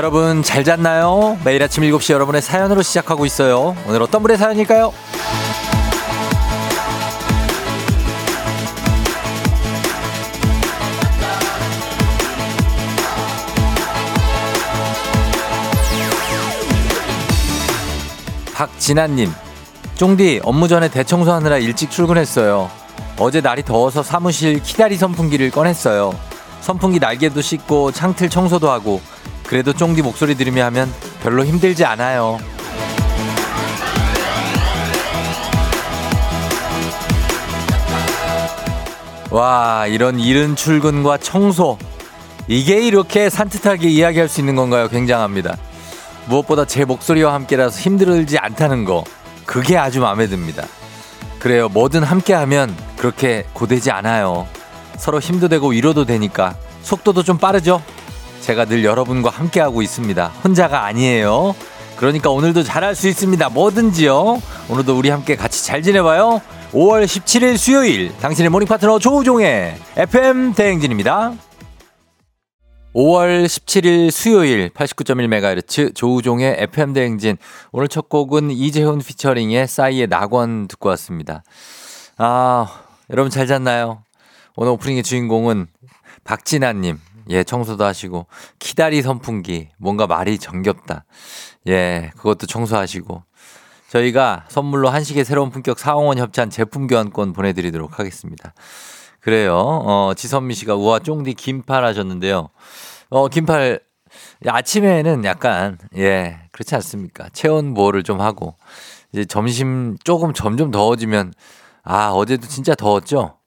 여러분 잘 잤나요? 매일 아침 7시 여러분의 사연으로 시작하고 있어요. 오늘 어떤 분의 사연일까요? 박진아님, 쫑디 업무 전에 대청소하느라 일찍 출근했어요. 어제 날이 더워서 사무실 키다리 선풍기를 꺼냈어요. 선풍기 날개도 씻고 창틀 청소도 하고 그래도 쫑디 목소리 들으며 하면 별로 힘들지 않아요. 와, 이런 이른 출근과 청소. 이게 이렇게 산뜻하게 이야기할 수 있는 건가요? 굉장합니다. 무엇보다 제 목소리와 함께라서 힘들지 않다는 거. 그게 아주 마음에 듭니다. 그래요. 뭐든 함께 하면 그렇게 고되지 않아요. 서로 힘도 되고 위로도 되니까 속도도 좀 빠르죠? 제가 늘 여러분과 함께하고 있습니다. 혼자가 아니에요. 그러니까 오늘도 잘할 수 있습니다. 뭐든지요. 오늘도 우리 함께 같이 잘 지내봐요. 5월 17일 수요일 당신의 morning 파트너 조우종의 FM 대행진입니다. 5월 17일 수요일 89.1MHz 조우종의 FM 대행진. 오늘 첫 곡은 이재훈 피처링의 싸이의 낙원 듣고 왔습니다. 아, 여러분 잘 잤나요? 오늘 오프닝의 주인공은 박진아님. 예, 청소도 하시고, 키다리 선풍기, 뭔가 말이 정겹다. 예, 그것도 청소하시고. 저희가 선물로 한식의 새로운 품격 사홍원 협찬 제품 교환권 보내드리도록 하겠습니다. 그래요. 어, 지선미 씨가 우와 쫑디 긴팔 하셨는데요. 어, 긴팔 아침에는 약간 예, 그렇지 않습니까? 체온 보호를 좀 하고 이제 점심 조금 점점 더워지면 아, 어제도 진짜 더웠죠?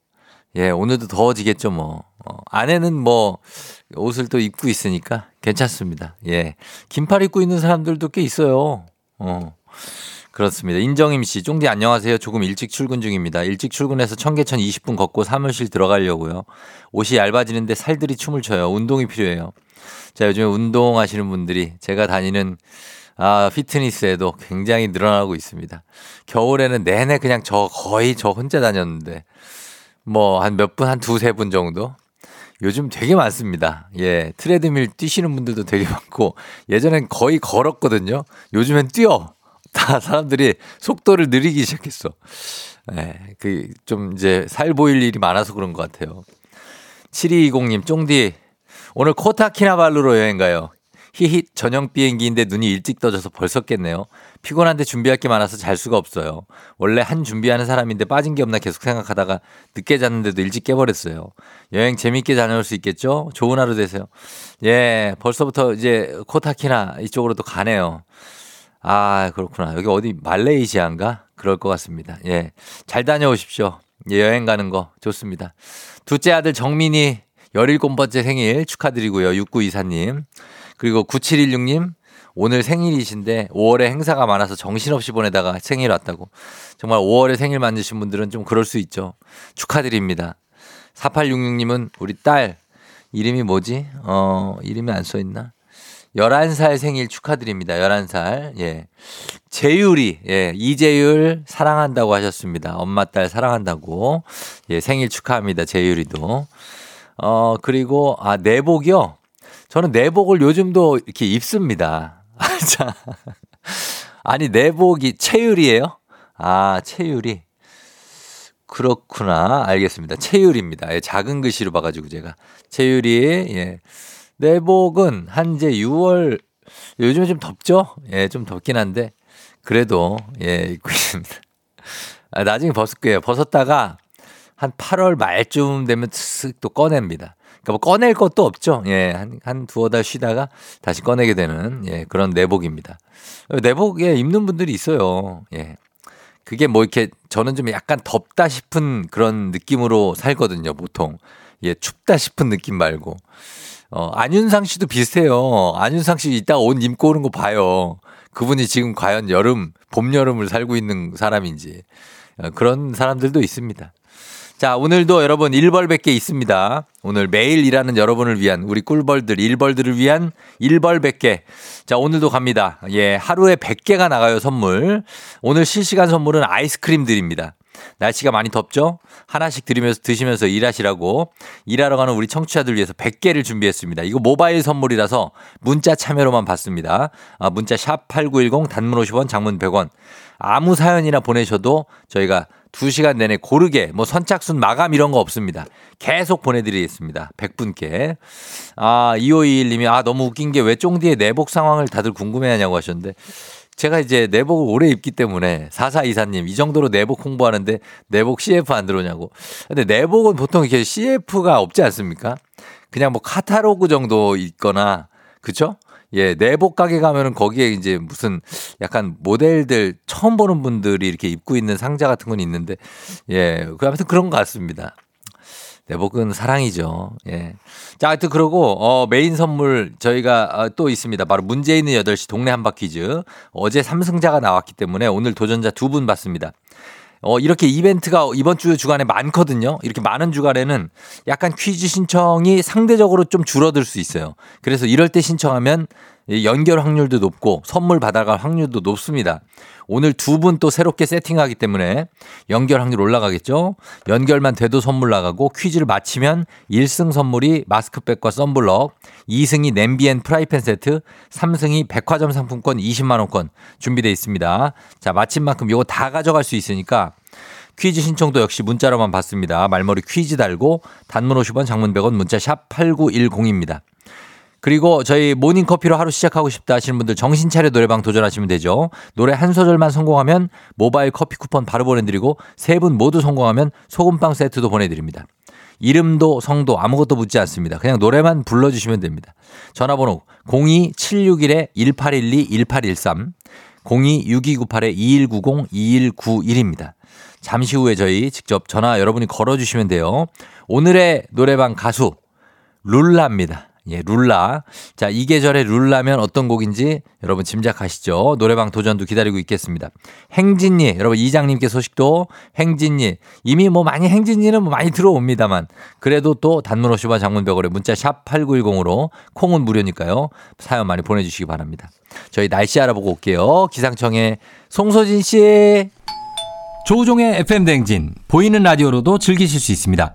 예, 오늘도 더워지겠죠, 뭐. 어, 안에는 뭐 옷을 또 입고 있으니까 괜찮습니다. 예. 긴팔 입고 있는 사람들도 꽤 있어요. 어. 그렇습니다. 인정임 씨, 쫑디 안녕하세요. 조금 일찍 출근 중입니다. 일찍 출근해서 청계천 20분 걷고 사무실 들어가려고요. 옷이 얇아지는데 살들이 춤을 춰요. 운동이 필요해요. 자, 요즘에 운동하시는 분들이 제가 다니는 아, 피트니스에도 굉장히 늘어나고 있습니다. 겨울에는 내내 그냥 저 거의 저 혼자 다녔는데 뭐 한 몇 분, 한 두세 분 정도 요즘 되게 많습니다. 예, 트레드밀 뛰시는 분들도 되게 많고 예전엔 거의 걸었거든요. 요즘엔 뛰어. 다 사람들이 속도를 느리기 시작했어. 예, 그 좀 이제 살 보일 일이 많아서 그런 것 같아요. 7220님, 쫑디, 오늘 코타키나발루로 여행 가요. 히히 저녁 비행기인데 눈이 일찍 떠져서 벌써 깼네요. 피곤한데 준비할 게 많아서 잘 수가 없어요. 원래 한 준비하는 사람인데 빠진 게 없나 계속 생각하다가 늦게 잤는데도 일찍 깨버렸어요. 여행 재밌게 다녀올 수 있겠죠? 좋은 하루 되세요. 예, 벌써부터 이제 코타키나 이쪽으로 도 가네요. 아, 그렇구나. 여기 어디 말레이시아인가? 그럴 것 같습니다. 예. 잘 다녀오십시오. 예, 여행 가는 거 좋습니다. 둘째 아들 정민이 17번째 생일 축하드리고요. 6924님. 그리고 9716님, 오늘 생일이신데 5월에 행사가 많아서 정신없이 보내다가 생일 왔다고. 정말 5월에 생일 만드신 분들은 좀 그럴 수 있죠. 축하드립니다. 4866님은 우리 딸, 이름이 뭐지? 어, 이름이 안 써 있나? 11살 생일 축하드립니다. 11살. 예. 재율이, 예. 이재율 사랑한다고 하셨습니다. 엄마 딸 사랑한다고. 예. 생일 축하합니다. 재율이도. 어, 그리고, 아, 내복이요? 저는 내복을 요즘도 이렇게 입습니다. 자. 아니, 내복이 체율이에요? 아, 체율이. 그렇구나. 알겠습니다. 체율입니다. 예, 작은 글씨로 봐가지고 제가. 체율이, 예. 내복은 한 이제 6월, 요즘에 좀 덥죠? 예, 좀 덥긴 한데, 그래도, 예, 입고 있습니다. 아, 나중에 벗을게요. 벗었다가 한 8월 말쯤 되면 슥또 꺼냅니다. 그러니까 뭐 꺼낼 것도 없죠. 예, 한, 한 두어 달 쉬다가 다시 꺼내게 되는, 예, 그런 내복입니다. 내복에 입는 분들이 있어요. 예. 그게 뭐 이렇게 저는 좀 약간 덥다 싶은 그런 느낌으로 살거든요, 보통. 예, 춥다 싶은 느낌 말고. 어, 안윤상 씨도 비슷해요. 안윤상 씨 이따가 옷 입고 오는 거 봐요. 그분이 지금 과연 여름, 봄, 여름을 살고 있는 사람인지. 어, 그런 사람들도 있습니다. 자, 오늘도 여러분 1벌 100개 있습니다. 오늘 매일 일하는 여러분을 위한 우리 꿀벌들, 1벌들을 위한 1벌 100개. 자, 오늘도 갑니다. 예, 하루에 100개가 나가요, 선물. 오늘 실시간 선물은 아이스크림 드립니다. 날씨가 많이 덥죠? 하나씩 드리면서 드시면서 일하시라고 일하러 가는 우리 청취자들 위해서 100개를 준비했습니다. 이거 모바일 선물이라서 문자 참여로만 받습니다. 아, 문자 샵 8910 단문 50원 장문 100원. 아무 사연이나 보내셔도 저희가 2시간 내내 고르게 뭐 선착순 마감 이런 거 없습니다. 계속 보내드리겠습니다. 100분께. 아, 2521님이 아, 너무 웃긴 게 왜 쫑디의 내복 상황을 다들 궁금해 하냐고 하셨는데 제가 이제 내복을 오래 입기 때문에 사사이사님 이 정도로 내복 홍보하는데 내복 CF 안 들어오냐고. 근데 내복은 보통 이렇게 CF가 없지 않습니까? 그냥 뭐 카타로그 정도 있거나 그쵸? 예, 내복 가게 가면은 거기에 이제 무슨 약간 모델들 처음 보는 분들이 이렇게 입고 있는 상자 같은 건 있는데 예, 그 아무튼 그런 것 같습니다. 내복은 사랑이죠. 예. 자, 하여튼 그러고, 어, 메인 선물 저희가 어, 또 있습니다. 바로 문제 있는 8시 동네 한바 퀴즈. 어제 3승자가 나왔기 때문에 오늘 도전자 두 분 받습니다. 어, 이렇게 이벤트가 이번 주 주간에 많거든요. 이렇게 많은 주간에는 약간 퀴즈 신청이 상대적으로 좀 줄어들 수 있어요. 그래서 이럴 때 신청하면 연결 확률도 높고 선물 받아갈 확률도 높습니다. 오늘 두 분 또 새롭게 세팅하기 때문에 연결 확률 올라가겠죠? 연결만 돼도 선물 나가고 퀴즈를 마치면 1승 선물이 마스크백과 썬블럭, 2승이 냄비 and 프라이팬 세트, 3승이 백화점 상품권 20만원권 준비되어 있습니다. 자, 맞힌 만큼 이거 다 가져갈 수 있으니까 퀴즈 신청도 역시 문자로만 받습니다. 말머리 퀴즈 달고 단문 50원 장문 100원 문자 샵 8910입니다. 그리고 저희 모닝커피로 하루 시작하고 싶다 하시는 분들 정신 차려 노래방 도전하시면 되죠. 노래 한 소절만 성공하면 모바일 커피 쿠폰 바로 보내드리고 세 분 모두 성공하면 소금빵 세트도 보내드립니다. 이름도 성도 아무것도 묻지 않습니다. 그냥 노래만 불러주시면 됩니다. 전화번호 02761-1812-1813 026298-2190-2191입니다. 잠시 후에 저희 직접 전화 여러분이 걸어주시면 돼요. 오늘의 노래방 가수 룰라입니다. 예, 룰라. 자, 이 계절에 룰라면 어떤 곡인지 여러분 짐작하시죠? 노래방 도전도 기다리고 있겠습니다. 행진이, 여러분 이장님께 소식도 행진이. 이미 뭐 많이 행진이는 뭐 많이 들어옵니다만 그래도 또 단문 50원 장문벽으로 문자 샵 8910으로 콩은 무료니까요. 사연 많이 보내주시기 바랍니다. 저희 날씨 알아보고 올게요. 기상청에 송소진 씨. 조우종의 FM 댕진 보이는 라디오로도 즐기실 수 있습니다.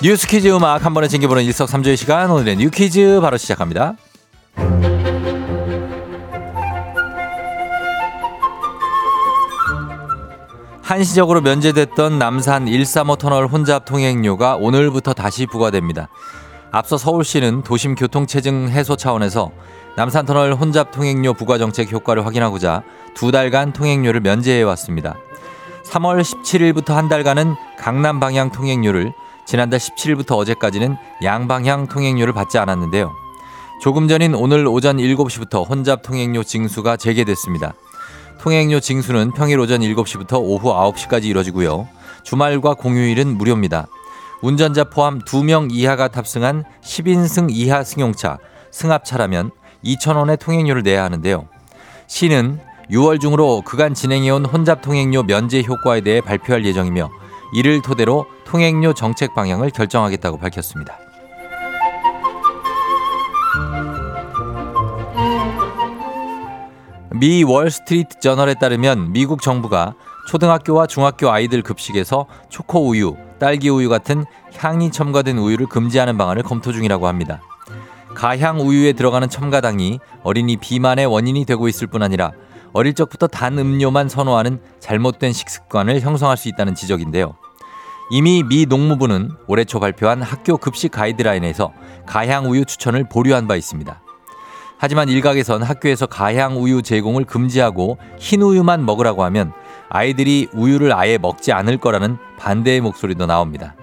뉴스 퀴즈 음악 한 번에 챙겨보는 일석삼조의 시간 오늘의 new 퀴즈 바로 시작합니다. 한시적으로 면제됐던 남산 135 터널 혼잡 통행료가 오늘부터 다시 부과됩니다. 앞서 서울시는 도심 교통체증 해소 차원에서 남산 터널 혼잡 통행료 부과 정책 효과를 확인하고자 두 달간 통행료를 면제해 왔습니다. 3월 17일부터 한 달간은 강남 방향 통행료를 지난달 17일부터 어제까지는 양방향 통행료를 받지 않았는데요. 조금 전인 오늘 오전 7시부터 혼잡 통행료 징수가 재개됐습니다. 통행료 징수는 평일 오전 7시부터 오후 9시까지 이뤄지고요. 주말과 공휴일은 무료입니다. 운전자 포함 2명 이하가 탑승한 10인승 이하 승용차, 승합차라면 2,000원의 통행료를 내야 하는데요. 시는 6월 중으로 그간 진행해온 혼잡 통행료 면제 효과에 대해 발표할 예정이며 이를 토대로 통행료 정책 방향을 결정하겠다고 밝혔습니다. 미 월스트리트 저널에 따르면 미국 정부가 초등학교와 중학교 아이들 급식에서 초코 우유, 딸기 우유 같은 향이 첨가된 우유를 금지하는 방안을 검토 중이라고 합니다. 가향 우유에 들어가는 첨가당이 어린이 비만의 원인이 되고 있을 뿐 아니라 어릴 적부터 단 음료만 선호하는 잘못된 식습관을 형성할 수 있다는 지적인데요. 이미 미 농무부는 올해 초 발표한 학교 급식 가이드라인에서 가향 우유 추천을 보류한 바 있습니다. 하지만 일각에선 학교에서 가향 우유 제공을 금지하고 흰 우유만 먹으라고 하면 아이들이 우유를 아예 먹지 않을 거라는 반대의 목소리도 나옵니다.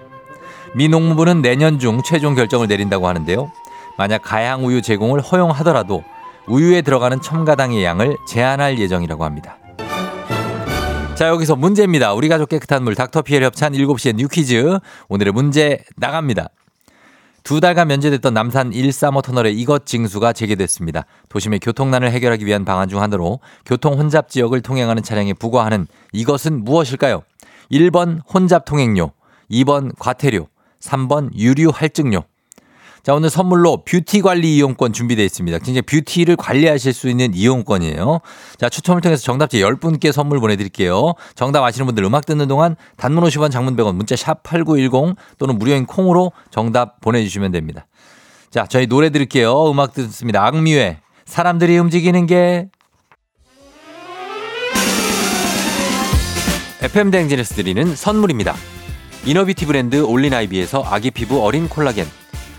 미 농무부는 내년 중 최종 결정을 내린다고 하는데요. 만약 가향 우유 제공을 허용하더라도 우유에 들어가는 첨가당의 양을 제한할 예정이라고 합니다. 자, 여기서 문제입니다. 우리 가족 깨끗한 물 닥터피엘 협찬 7시에 뉴 퀴즈. 오늘의 문제 나갑니다. 두 달간 면제됐던 남산 1, 3호 터널의 이것 징수가 재개됐습니다. 도심의 교통난을 해결하기 위한 방안 중 하나로 교통 혼잡 지역을 통행하는 차량에 부과하는 이것은 무엇일까요? 1번 혼잡 통행료, 2번 과태료, 3번 유류 할증료. 자, 오늘 선물로 뷰티 관리 이용권 준비되어 있습니다. 굉장히 뷰티를 관리하실 수 있는 이용권이에요. 자, 추첨을 통해서 정답자 10분께 선물 보내드릴게요. 정답 아시는 분들 음악 듣는 동안 단문 50원 장문 100원 문자 샵 8910 또는 무료인 콩으로 정답 보내주시면 됩니다. 자, 저희 노래 들을게요. 음악 듣습니다. 악뮤의 사람들이 움직이는 게 FM 대행진에서 드리는 선물입니다. 이너비티 브랜드 올린아이비에서 아기 피부 어린 콜라겐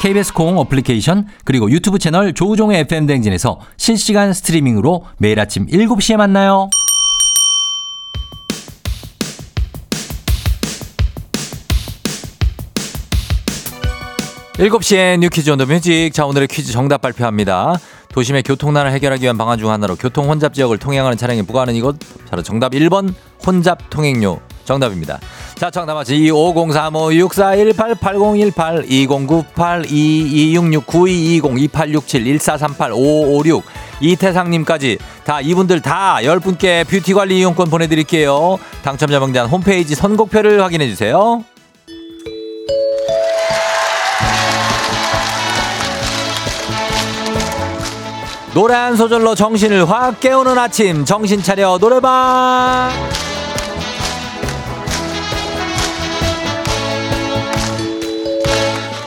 KBS 콩 어플리케이션 그리고 유튜브 채널 조우종의 FM 대행진에서 실시간 스트리밍으로 매일 아침 7시에 만나요. 7시에 뉴 퀴즈 온 더 뮤직. 자, 오늘의 퀴즈 정답 발표합니다. 도심의 교통난을 해결하기 위한 방안 중 하나로 교통 혼잡 지역을 통행하는 차량에 부과하는 이것. 바로 정답 1번 혼잡 통행료 정답입니다. 자, 정답 맞지? 2503-5418-8018, 2098-2266-9220-2867-1438-556, 이태상님까지 다 이분들 다 10분께 뷰티 관리 이용권 보내드릴게요. 당첨자 명단 홈페이지 선곡표를 확인해주세요. 노래 한 소절로 정신을 확 깨우는 아침 정신 차려 노래방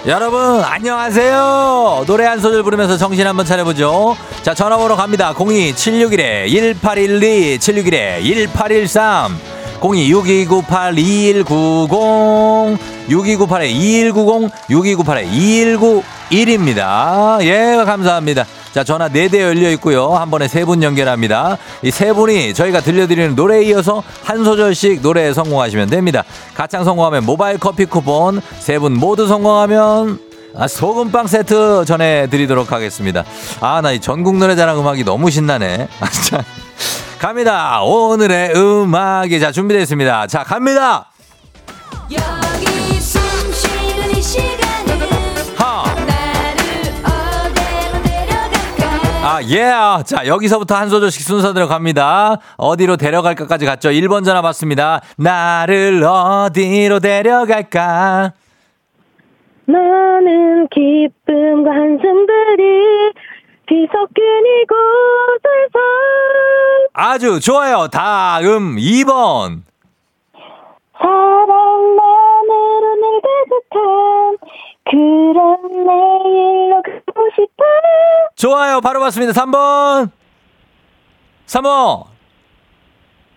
여러분 안녕하세요. 노래 한 소절 부르면서 정신 한번 차려보죠. 자 전화번호 갑니다. 02-761-1812 761-1813 02-6298-2190 6298-2190 6298-2191입니다. 예 감사합니다 자, 전화 4대 열려 있고요. 한 번에 세 분 연결합니다. 이 세 분이 저희가 들려드리는 노래에 이어서 한 소절씩 노래에 성공하시면 됩니다. 가창 성공하면 모바일 커피 쿠폰, 세 분 모두 성공하면 아, 소금빵 세트 전해드리도록 하겠습니다. 아, 나 이 전국 노래자랑 음악이 너무 신나네. 아, 자, 갑니다. 오늘의 음악이 자, 준비되어 습니다 자, 갑니다. 여기 숨 쉬는 이 시간 아, 예. Yeah. 자, 여기서부터 한 소절씩 순서대로 갑니다. 어디로 데려갈까까지 갔죠. 1번 전화 받습니다. 나를 어디로 데려갈까? 많은 기쁨과 한숨들이 뒤섞인 이곳에서 아주 좋아요. 다음 2번. 사랑만으로 늘 가득한 그런 내일 좋아요. 바로 봤습니다. 3번. 3번.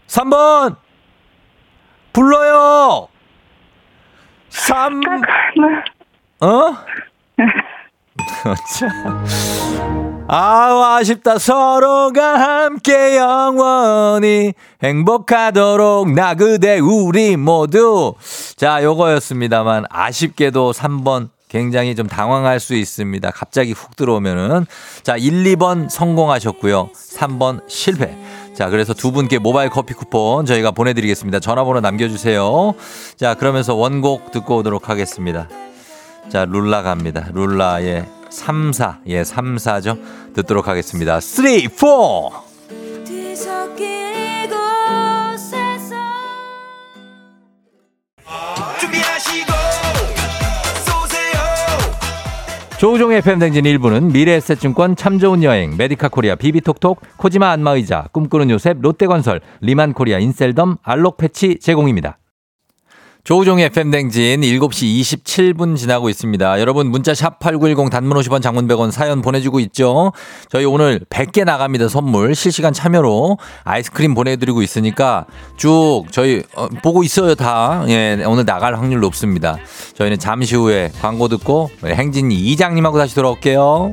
3번. 불러요. 3. 어? 아우 아쉽다 서로가 함께 영원히 행복하도록 나 그대 우리 모두 자 요거였습니다만 아쉽게도 3번 굉장히 좀 당황할 수 있습니다. 갑자기 훅 들어오면은 자 1, 2번 성공하셨고요. 3번 실패. 자, 그래서 두 분께 모바일 커피 쿠폰 저희가 보내드리겠습니다. 전화번호 남겨주세요. 자, 그러면서 원곡 듣고 오도록 하겠습니다. 자, 룰라 갑니다. 룰라의 3, 4. 예, 3, 4죠. 듣도록 하겠습니다. 3, 4! 조우종의 FM 대행진 1부는 미래에셋증권 참 좋은 여행, 메디카 코리아 비비톡톡, 코지마 안마의자, 꿈꾸는 요셉, 롯데건설, 리만코리아 인셀덤, 알록패치 제공입니다. 조우종의 FM 대행진 7시 27분 지나고 있습니다. 여러분 문자 샵 8910 단문 50원 장문 100원 사연 보내주고 있죠. 저희 오늘 100개 나갑니다. 선물 실시간 참여로 아이스크림 보내드리고 있으니까 쭉 저희 어, 보고 있어요 다. 예, 오늘 나갈 확률 높습니다. 저희는 잠시 후에 광고 듣고 행진이 이장님하고 다시 돌아올게요.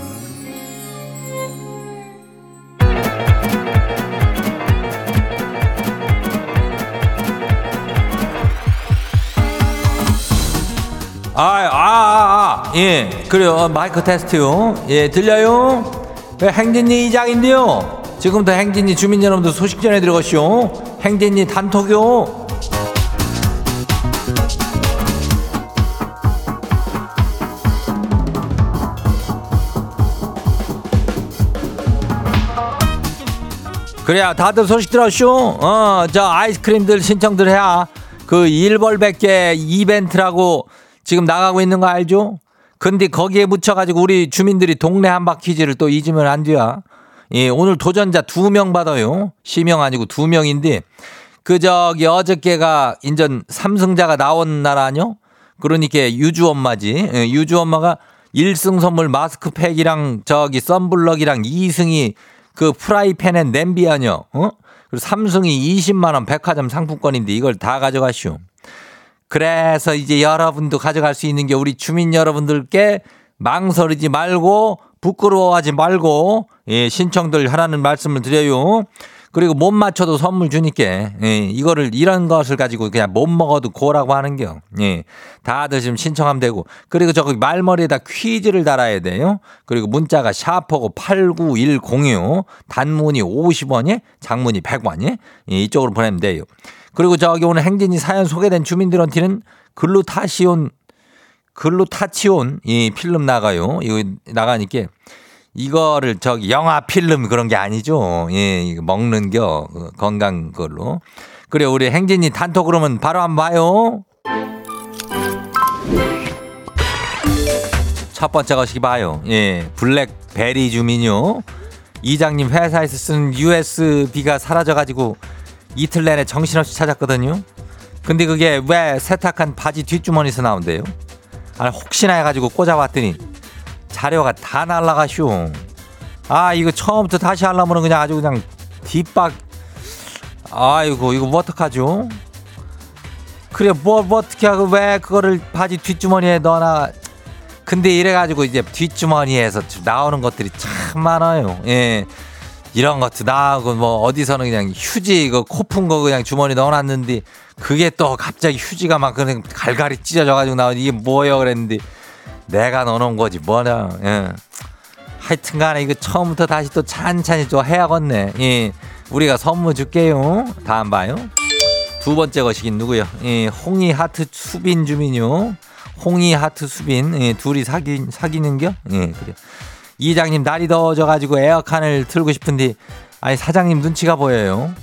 아, 아, 아, 아, 예. 그래요. 어, 마이크 테스트요. 예, 들려요? 네, 행진이 이장인데요. 지금부터 행진이 주민 여러분들 소식 전해드리겠쇼. 행진이 단톡요. 그래야 다들 소식 들었쇼? 어, 저 아이스크림들 신청들 해야. 그 일벌백개 이벤트라고 지금 나가고 있는 거 알죠? 근데 거기에 묻혀가지고 우리 주민들이 동네 한바퀴즈를 또 잊으면 안 돼요. 예, 오늘 도전자 두 명 받아요. 시명 아니고 두 명인데 그 저기 어저께가 인전 삼승자가 나온 날 아니요? 그러니까 유주 엄마지. 예, 유주 엄마가 1승 선물 마스크팩이랑 저기 썬블럭이랑 2승이 그 프라이팬에 냄비 아니요? 어? 그리고 3승이 20만 원 백화점 상품권인데 이걸 다 가져가시오. 그래서 이제 여러분도 가져갈 수 있는 게 우리 주민 여러분들께 망설이지 말고 부끄러워하지 말고 예, 신청들 하라는 말씀을 드려요. 그리고 못 맞춰도 선물 주니까 예, 이거를 이런 것을 가지고 그냥 못 먹어도 고라고 하는겨. 예, 다들 지금 신청하면 되고 그리고 저기 말머리에다 퀴즈를 달아야 돼요. 그리고 문자가 샤퍼고 89106 단문이 50원에 장문이 100원에 예, 이쪽으로 보내면 돼요. 그리고 저기 오늘 행진이 사연 소개된 주민들한테는 글루타시온 글루타치온 이 필름 나가요. 이거 나가니까 이거를 저기 영화 필름 그런 게 아니죠. 예, 이거 먹는 겨 건강 걸로. 그래 우리 행진이 단톡 그러면 바로 한번 봐요. 첫 번째 것이 봐요. 예, 블랙베리 주민요. 이장님 회사에서 쓰는 USB가 사라져가지고 이틀 내내 정신없이 찾았거든요. 근데 그게 왜 세탁한 바지 뒷주머니에서 나온대요? 아, 혹시나 해가지고 꽂아봤더니 자료가 다 날라가쇼. 아, 이거 처음부터 다시 하려면 그냥 아주 그냥 뒷박. 아이고, 이거 뭐 어떡하죠? 그래, 뭐, 뭐 어떻게 하고 왜 그거를 바지 뒷주머니에 넣어놔. 근데 이래가지고 이제 뒷주머니에서 나오는 것들이 참 많아요. 예. 이런 것도 나하고 뭐 어디서는 그냥 휴지 이거 코푼 거 그냥 주머니 넣어놨는데 그게 또 갑자기 휴지가 막 그냥 갈갈이 찢어져가지고 나온 이게 뭐예요? 그랬는데 내가 넣어놓은 거지. 뭐냐? 예. 하여튼 간에 이거 처음부터 다시 또 찬찬히 또 해야겠네. 예. 우리가 선물 줄게요. 다음 봐요. 두 번째 것이긴 누구요? 예. 홍이 하트 수빈 주민요. 홍이 하트 수빈. 예. 둘이 사기 사귀는겨? 예 그래 이장님 날이 더워져가지고 에어컨을 틀고 싶은데 아니 사장님 눈치가 보여요.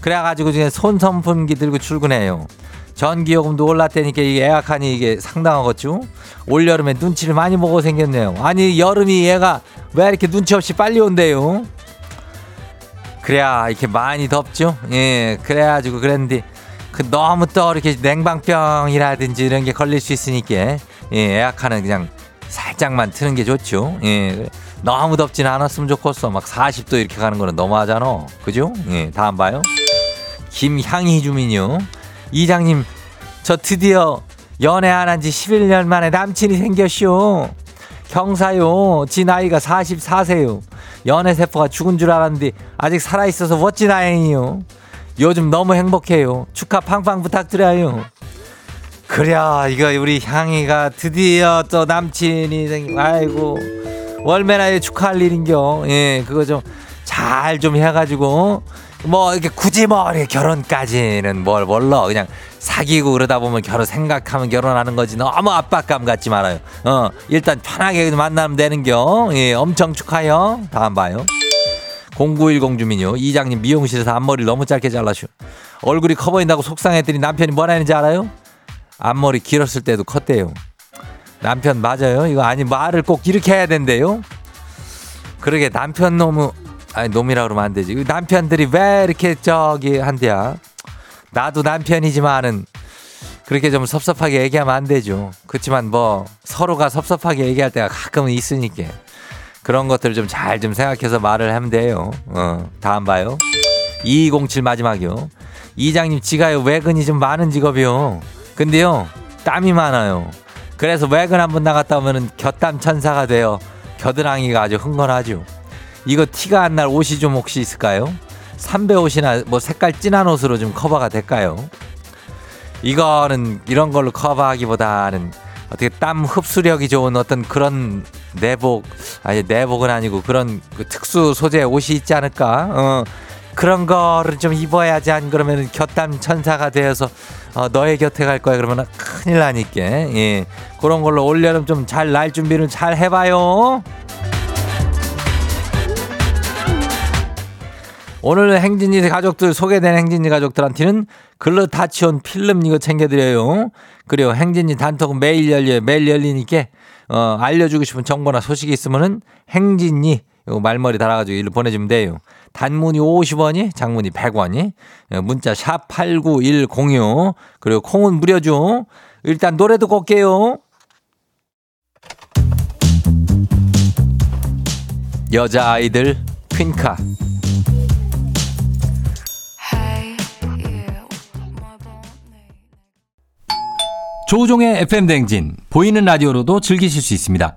그래가지고 지금 손 선풍기 들고 출근해요. 전기요금도 올랐다니까 이게 예약하니 이게 상당하겠죠? 올여름에 눈치를 많이 보고 생겼네요. 아니 여름이 얘가 왜 이렇게 눈치 없이 빨리 온대요? 그래야 이렇게 많이 덥죠? 예, 그래가지고 그랬는데 그 너무 또 이렇게 냉방병이라든지 이런 게 걸릴 수 있으니까 예, 예약하는 그냥 살짝만 트는 게 좋죠. 예, 너무 덥진 않았으면 좋겠어. 막 40도 이렇게 가는 거는 너무하잖아. 그죠? 예, 다음 봐요. 김향희 주민요. 이장님, 저 드디어 연애 안 한 지 11년 만에 남친이 생겼쇼. 경사요. 지 나이가 44세요. 연애 세포가 죽은 줄 알았는데 아직 살아있어서 멋진 다행이요. 요즘 너무 행복해요. 축하 팡팡 부탁드려요. 그래, 이거 우리 향이가 드디어 또 남친이 생, 아이고. 월매나 축하할 일인겨. 예, 그거 좀잘좀 해가지고 뭐 이렇게 굳이 뭐 이렇게 결혼까지는 뭘 몰라 그냥 사귀고 그러다 보면 결혼 생각하면 결혼하는 거지 너무 압박감 갖지 말아요. 어 일단 편하게 만나면 되는겨. 예 엄청 축하요. 다음 봐요. 0910 주민요. 이장님 미용실에서 앞머리를 너무 짧게 잘라슈. 얼굴이 커 보인다고 속상했더니 남편이 뭐라 했는지 알아요? 앞머리 길었을 때도 컸대요. 남편 맞아요? 이거 아니 말을 꼭 이렇게 해야 된대요? 그러게 남편 너무 아니 놈이라 그러면 안 되지. 남편들이 왜 이렇게 저기 한대야? 나도 남편이지만은 그렇게 좀 섭섭하게 얘기하면 안 되죠. 그렇지만 뭐 서로가 섭섭하게 얘기할 때가 가끔은 있으니까 그런 것들을 좀 잘좀 좀 생각해서 말을 하면 돼요. 어, 다음 봐요. 2207 마지막이요. 이장님 지가요 외근이 좀 많은 직업이요. 근데요 땀이 많아요. 그래서 외근 한번 나갔다 오면은 곁땀 천사가 돼요. 겨드랑이가 아주 흥건하죠. 이거 티가 안 날 옷이 좀 혹시 있을까요? 삼배 옷이나 뭐 색깔 진한 옷으로 좀 커버가 될까요? 이거는 이런 걸로 커버하기보다는 어떻게 땀 흡수력이 좋은 어떤 그런 내복 아니 내복은 아니고 그런 그 특수 소재 옷이 있지 않을까? 어, 그런 거를 좀 입어야지 안 그러면 곁담 천사가 되어서 어, 너의 곁에 갈 거야 그러면 큰일 나니까 예 그런 걸로 올여름 좀 잘 날 준비를 잘 해봐요. 오늘 행진이 가족들 소개된 행진이 가족들한테는 글루타치온 필름 이거 챙겨드려요. 그리고 행진이 단톡은 매일 열려요. 매일 열리니까 어, 알려주고 싶은 정보나 소식이 있으면은 행진이 요 말머리 달아가지고 일로 보내주면 돼요. 단문이 50원이, 장문이 100원이, 어, 문자 샵 8910요. 그리고 콩은 무료죠. 일단 노래 듣고 올게요. 여자아이들 퀸카 조우종의 FM 댕진 보이는 라디오로도 즐기실 수 있습니다.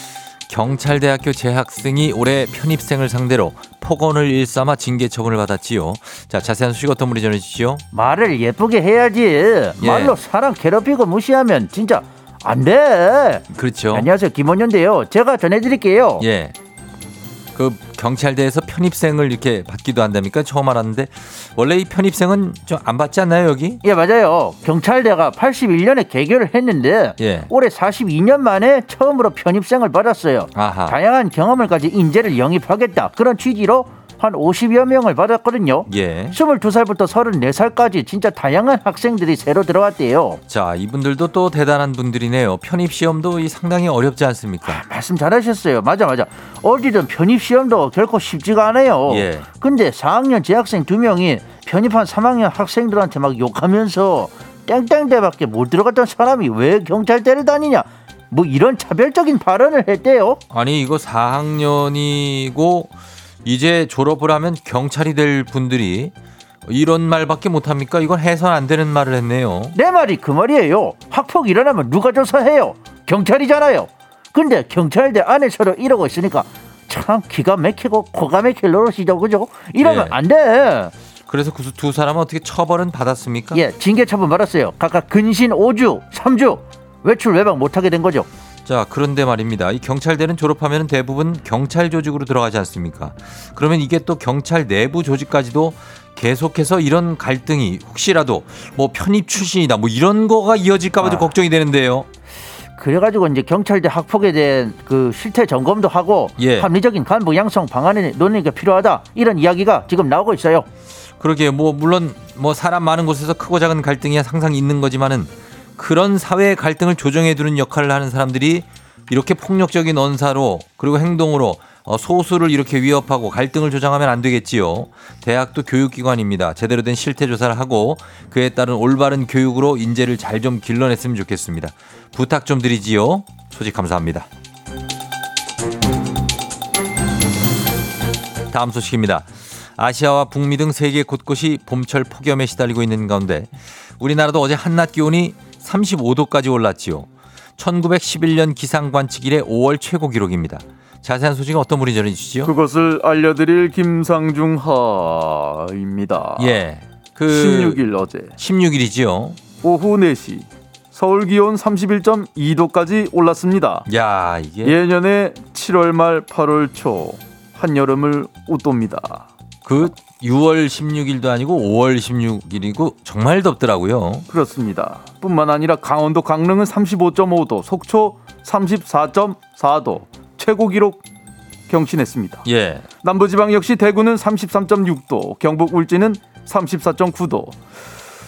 경찰대학교 재학생이 올해 편입생을 상대로 폭언을 일삼아 징계 처분을 받았지요. 자, 자세한 소식 어떤 분이 전해주시죠? 말을 예쁘게 해야지. 예. 말로 사람 괴롭히고 무시하면 진짜 안 돼. 그렇죠. 안녕하세요. 김원현인데요. 제가 전해드릴게요. 예. 그 경찰대에서 편입생을 이렇게 받기도 한답니까? 처음 알았는데 원래 이 편입생은 좀 안 받지 않나요 여기? 예 맞아요. 경찰대가 81년에 개교를 했는데 예. 올해 42년 만에 처음으로 편입생을 받았어요. 아하. 다양한 경험을 가진 인재를 영입하겠다 그런 취지로 한 50여 명을 받았거든요. 예. 22살부터 34살까지 진짜 다양한 학생들이 새로 들어왔대요. 자, 이분들도 또 대단한 분들이네요. 편입 시험도 이 상당히 어렵지 않습니까? 아, 말씀 잘하셨어요. 맞아, 맞아. 어디든 편입 시험도 결코 쉽지가 않아요. 예. 근데 4학년 재학생 두 명이 편입한 3학년 학생들한테 막 욕하면서 땡땡대밖에 못 들어갔던 사람이 왜 경찰대를 다니냐? 뭐 이런 차별적인 발언을 했대요. 아니 이거 4학년이고 이제 졸업을 하면 경찰이 될 분들이 이런 말밖에 못합니까? 이건 해선 안 되는 말을 했네요. 내 말이 그 말이에요. 학폭 일어나면 누가 조사해요? 경찰이잖아요. 근데 경찰대 안에 서로 이러고 있으니까 참 기가 막히고 고가 막힐 노릇이죠, 그죠? 이러면 예. 안 돼. 그래서 그 두 사람은 어떻게 처벌은 받았습니까? 예, 징계 처분 받았어요. 각각 근신 5주, 3주 외출 외박 못하게 된 거죠. 자, 그런데 말입니다. 이 경찰대는 졸업하면 대부분 경찰 조직으로 들어가지 않습니까? 그러면 이게 또 경찰 내부 조직까지도 계속해서 이런 갈등이 혹시라도 뭐 편입 출신이다 뭐 이런 거가 이어질까 봐도 아. 걱정이 되는데요. 그래가지고 이제 경찰대 학폭에 대한 그 실태 점검도 하고 예. 합리적인 간부 양성 방안의 논의가 필요하다 이런 이야기가 지금 나오고 있어요. 그러게 뭐 물론 뭐 사람 많은 곳에서 크고 작은 갈등이 항상 있는 거지만은 그런 사회 갈등을 조정해 두는 역할을 하는 사람들이 이렇게 폭력적인 언사로 그리고 행동으로 어, 소수를 이렇게 위협하고 갈등을 조장하면 안 되겠지요. 대학도 교육기관입니다. 제대로 된 실태 조사를 하고 그에 따른 올바른 교육으로 인재를 잘 좀 길러냈으면 좋겠습니다. 부탁 좀 드리지요. 소식 감사합니다. 다음 소식입니다. 아시아와 북미 등 세계 곳곳이 봄철 폭염에 시달리고 있는 가운데 우리나라도 어제 한낮 기온이 35도까지 올랐지요. 1911년 기상 관측 이래 5월 최고 기록입니다. 자세한 소식은 어떤 분이 전해주시죠? 그것을 알려드릴 김상중 하입니다. 예. 그 16일 어제 16일이지요. 오후 4시 서울 기온 31.2도까지 올랐습니다. 야, 이게 예년에 7월 말 8월 초 한여름을 웃돕니다. 그 6월 16일도 아니고 5월 16일이고 정말 덥더라고요. 그렇습니다. 뿐만 아니라 강원도 강릉은 35.5도, 속초 34.4도, 최고 기록 경신했습니다. 예. 남부지방 역시 대구는 33.6도, 경북 울진은 34.9도.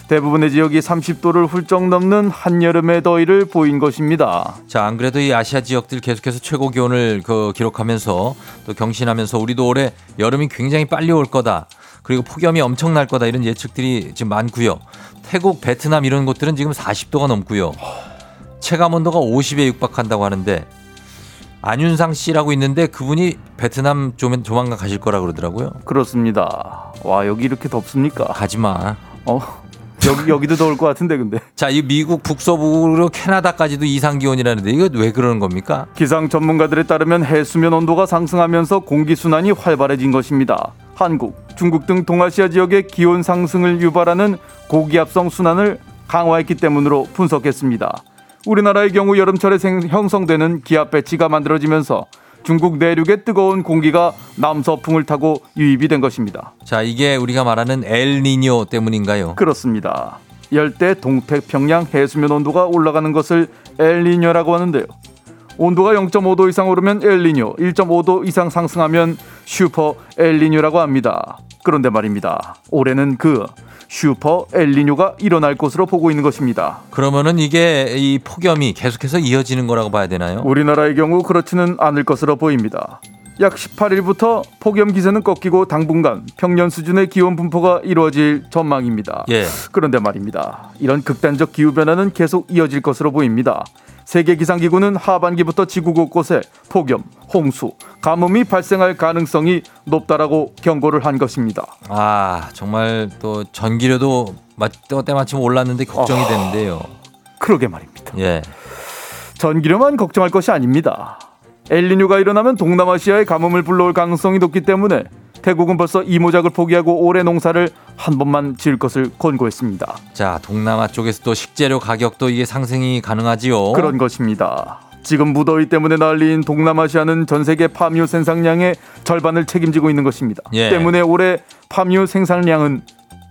대부분의 지역이 30도를 훌쩍 넘는 한여름의 더위를 보인 것입니다. 자, 안 그래도 이 아시아 지역들 계속해서 최고 기온을 그 기록하면서 또 경신하면서 우리도 올해 여름이 굉장히 빨리 올 거다. 그리고 폭염이 엄청날 거다 이런 예측들이 지금 많고요. 태국, 베트남 이런 곳들은 지금 40도가 넘고요. 체감 온도가 50에 육박한다고 하는데 안윤상 씨라고 있는데 그분이 베트남 좀 조만간 가실 거라 그러더라고요. 그렇습니다. 와 여기 이렇게 덥습니까? 가지 마. 어 여기 여기도 더울 것 같은데 근데. 자, 이 미국 북서부로 캐나다까지도 이상 기온이라는데 이거 왜 그러는 겁니까? 기상 전문가들에 따르면 해수면 온도가 상승하면서 공기 순환이 활발해진 것입니다. 한국, 중국 등 동아시아 지역의 기온 상승을 유발하는 고기압성 순환을 강화했기 때문으로 분석했습니다. 우리나라의 경우 여름철에 생, 형성되는 기압 배치가 만들어지면서 중국 내륙의 뜨거운 공기가 남서풍을 타고 유입이 된 것입니다. 자, 이게 우리가 말하는 엘니뇨 때문인가요? 그렇습니다. 열대 동태평양 해수면 온도가 올라가는 것을 엘니뇨라고 하는데요. 온도가 0.5도 이상 오르면 엘니뇨, 1.5도 이상 상승하면 슈퍼 엘니뇨라고 합니다. 그런데 말입니다. 올해는 그 슈퍼 엘니뇨가 일어날 것으로 보고 있는 것입니다. 그러면은 이게 이 폭염이 계속해서 이어지는 거라고 봐야 되나요? 우리나라의 경우 그렇지는 않을 것으로 보입니다. 약 18일부터 폭염 기세는 꺾이고 당분간 평년 수준의 기온 분포가 이루어질 전망입니다. 예. 그런데 말입니다. 이런 극단적 기후 변화는 계속 이어질 것으로 보입니다. 세계기상기구는 하반기부터 지구 곳곳에 폭염, 홍수, 가뭄이 발생할 가능성이 높다라고 경고를 한 것입니다. 아 정말 또 전기료도 때마침 올랐는데 걱정이 어... 되는데요. 그러게 말입니다. 예. 전기료만 걱정할 것이 아닙니다. 엘리뇨가 일어나면 동남아시아에 가뭄을 불러올 가능성이 높기 때문에 태국은 벌써 이모작을 포기하고 올해 농사를 한 번만 지을 것을 권고했습니다. 자, 동남아 쪽에서도 식재료 가격도 이게 상승이 가능하지요. 그런 것입니다. 지금 무더위 때문에 난리인 동남아시아는 전 세계 파뮤 생산량의 절반을 책임지고 있는 것입니다. 예. 때문에 올해 파뮤 생산량은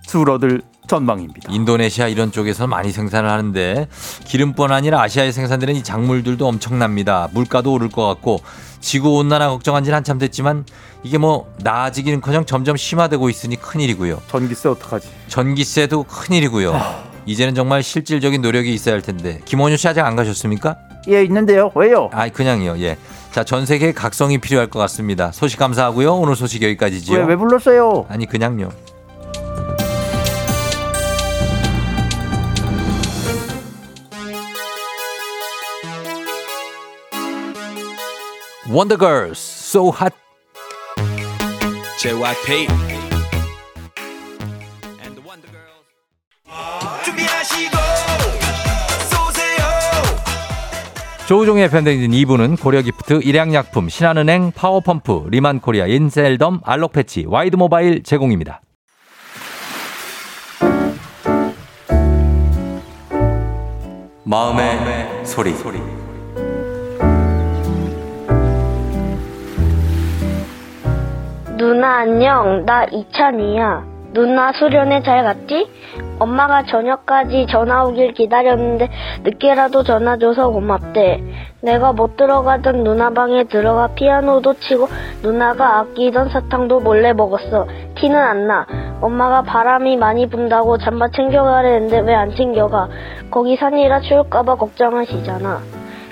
줄어들 전망입니다. 인도네시아 이런 쪽에서 많이 생산을 하는데 기름뿐 아니라 아시아에 생산되는 이 작물들도 엄청납니다. 물가도 오를 것 같고 지구 온난화 걱정한 지는 한참 됐지만 이게 뭐 나아지기는커녕 점점 심화되고 있으니 큰일이고요. 전기세 어떡하지? 전기세도 큰일이고요. 이제는 정말 실질적인 노력이 있어야 할 텐데 김원효 씨 아직 안 가셨습니까? 예 있는데요. 왜요? 아 그냥요. 예. 자, 전 세계 각성이 필요할 것 같습니다. 소식 감사하고요. 오늘 소식 여기까지지요. 왜, 왜 불렀어요? 아니 그냥요. 원더걸스 So Hot JYP 조우종의 FM 대행진 2부는 고려기프트, 일양약품, 신한은행, 파워펌프, 리만코리아, 인셀덤, 알록패치, 와이드모바일 제공입니다. 마음의, 마음의 소리. 소리. 누나 안녕. 나 이찬이야. 누나 수련회 잘 갔지? 엄마가 저녁까지 전화 오길 기다렸는데 늦게라도 전화 줘서 고맙대. 내가 못 들어가던 누나 방에 들어가 피아노도 치고 누나가 아끼던 사탕도 몰래 먹었어. 티는 안 나. 엄마가 바람이 많이 분다고 잠바 챙겨가려는데 왜 안 챙겨가? 거기 산이라 추울까봐 걱정하시잖아.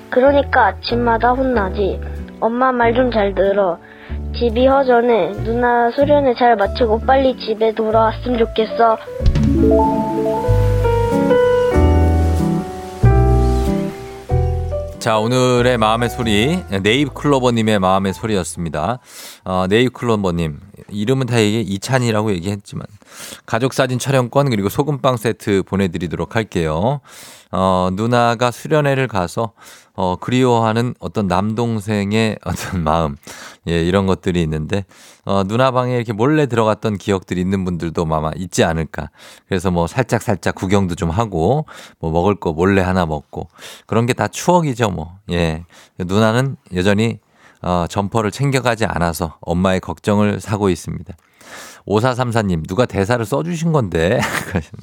그러니까 아침마다 혼나지. 엄마 말 좀 잘 들어. 집이 허전해. 누나 수련회 잘 마치고 빨리 집에 돌아왔으면 좋겠어. 자, 오늘의 마음의 소리, 네잎클로버님의 마음의 소리였습니다. 어, 네잎클로버님, 이름은 다 얘기, 이찬이라고 얘기했지만, 가족 사진 촬영권, 그리고 소금빵 세트 보내드리도록 할게요. 어, 누나가 수련회를 가서 어, 그리워하는 어떤 남동생의 어떤 마음, 예, 이런 것들이 있는데, 어, 누나 방에 이렇게 몰래 들어갔던 기억들이 있는 분들도 아마 있지 않을까. 그래서 뭐 살짝 살짝 구경도 좀 하고, 뭐 먹을 거 몰래 하나 먹고, 그런 게 다 추억이죠, 뭐. 예. 누나는 여전히, 어, 점퍼를 챙겨가지 않아서 엄마의 걱정을 사고 있습니다. 5434님, 누가 대사를 써주신 건데.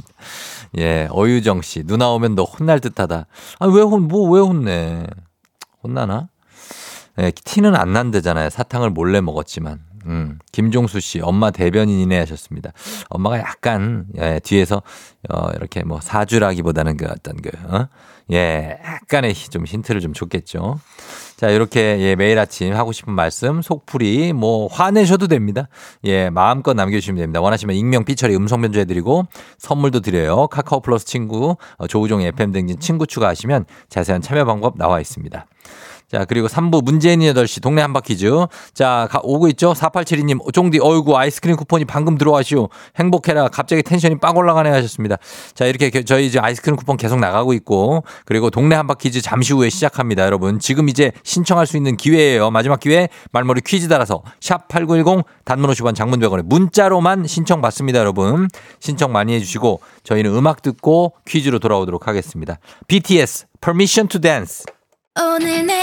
예, 어유정 씨. 누나 오면 너 혼날 듯 하다. 아, 왜 혼, 뭐, 왜 혼내? 혼나나? 예, 티는 안 난대잖아요. 사탕을 몰래 먹었지만. 음, 김종수 씨, 엄마 대변인이네 하셨습니다. 엄마가 약간, 예, 뒤에서, 어, 이렇게 뭐 사주라기보다는 그 어떤 그, 어? 예, 약간의 좀 힌트를 좀 줬겠죠. 자, 이렇게 예, 매일 아침 하고 싶은 말씀, 속풀이 뭐 화내셔도 됩니다. 예, 마음껏 남겨 주시면 됩니다. 원하시면 익명 삐처리 음성 변조해 드리고 선물도 드려요. 카카오 플러스 친구 어, 조우종 FM 댕진 친구 추가하시면 자세한 참여 방법 나와 있습니다. 자, 그리고 3부 문재인 8시 동네 한바퀴즈. 자, 가, 오고 있죠? 4872님, 종디, 어이구, 아이스크림 쿠폰이 방금 들어와시오. 행복해라. 갑자기 텐션이 빡 올라가네 하셨습니다. 자, 이렇게 저희 이제 아이스크림 쿠폰 계속 나가고 있고, 그리고 동네 한바퀴즈 잠시 후에 시작합니다, 여러분. 지금 이제 신청할 수 있는 기회예요. 마지막 기회, 말머리 퀴즈 달아서 샵8910 단문 50원 장문 100원에 문자로만 신청 받습니다, 여러분. 신청 많이 해주시고, 저희는 음악 듣고 퀴즈로 돌아오도록 하겠습니다. BTS, Permission to Dance. 오늘 내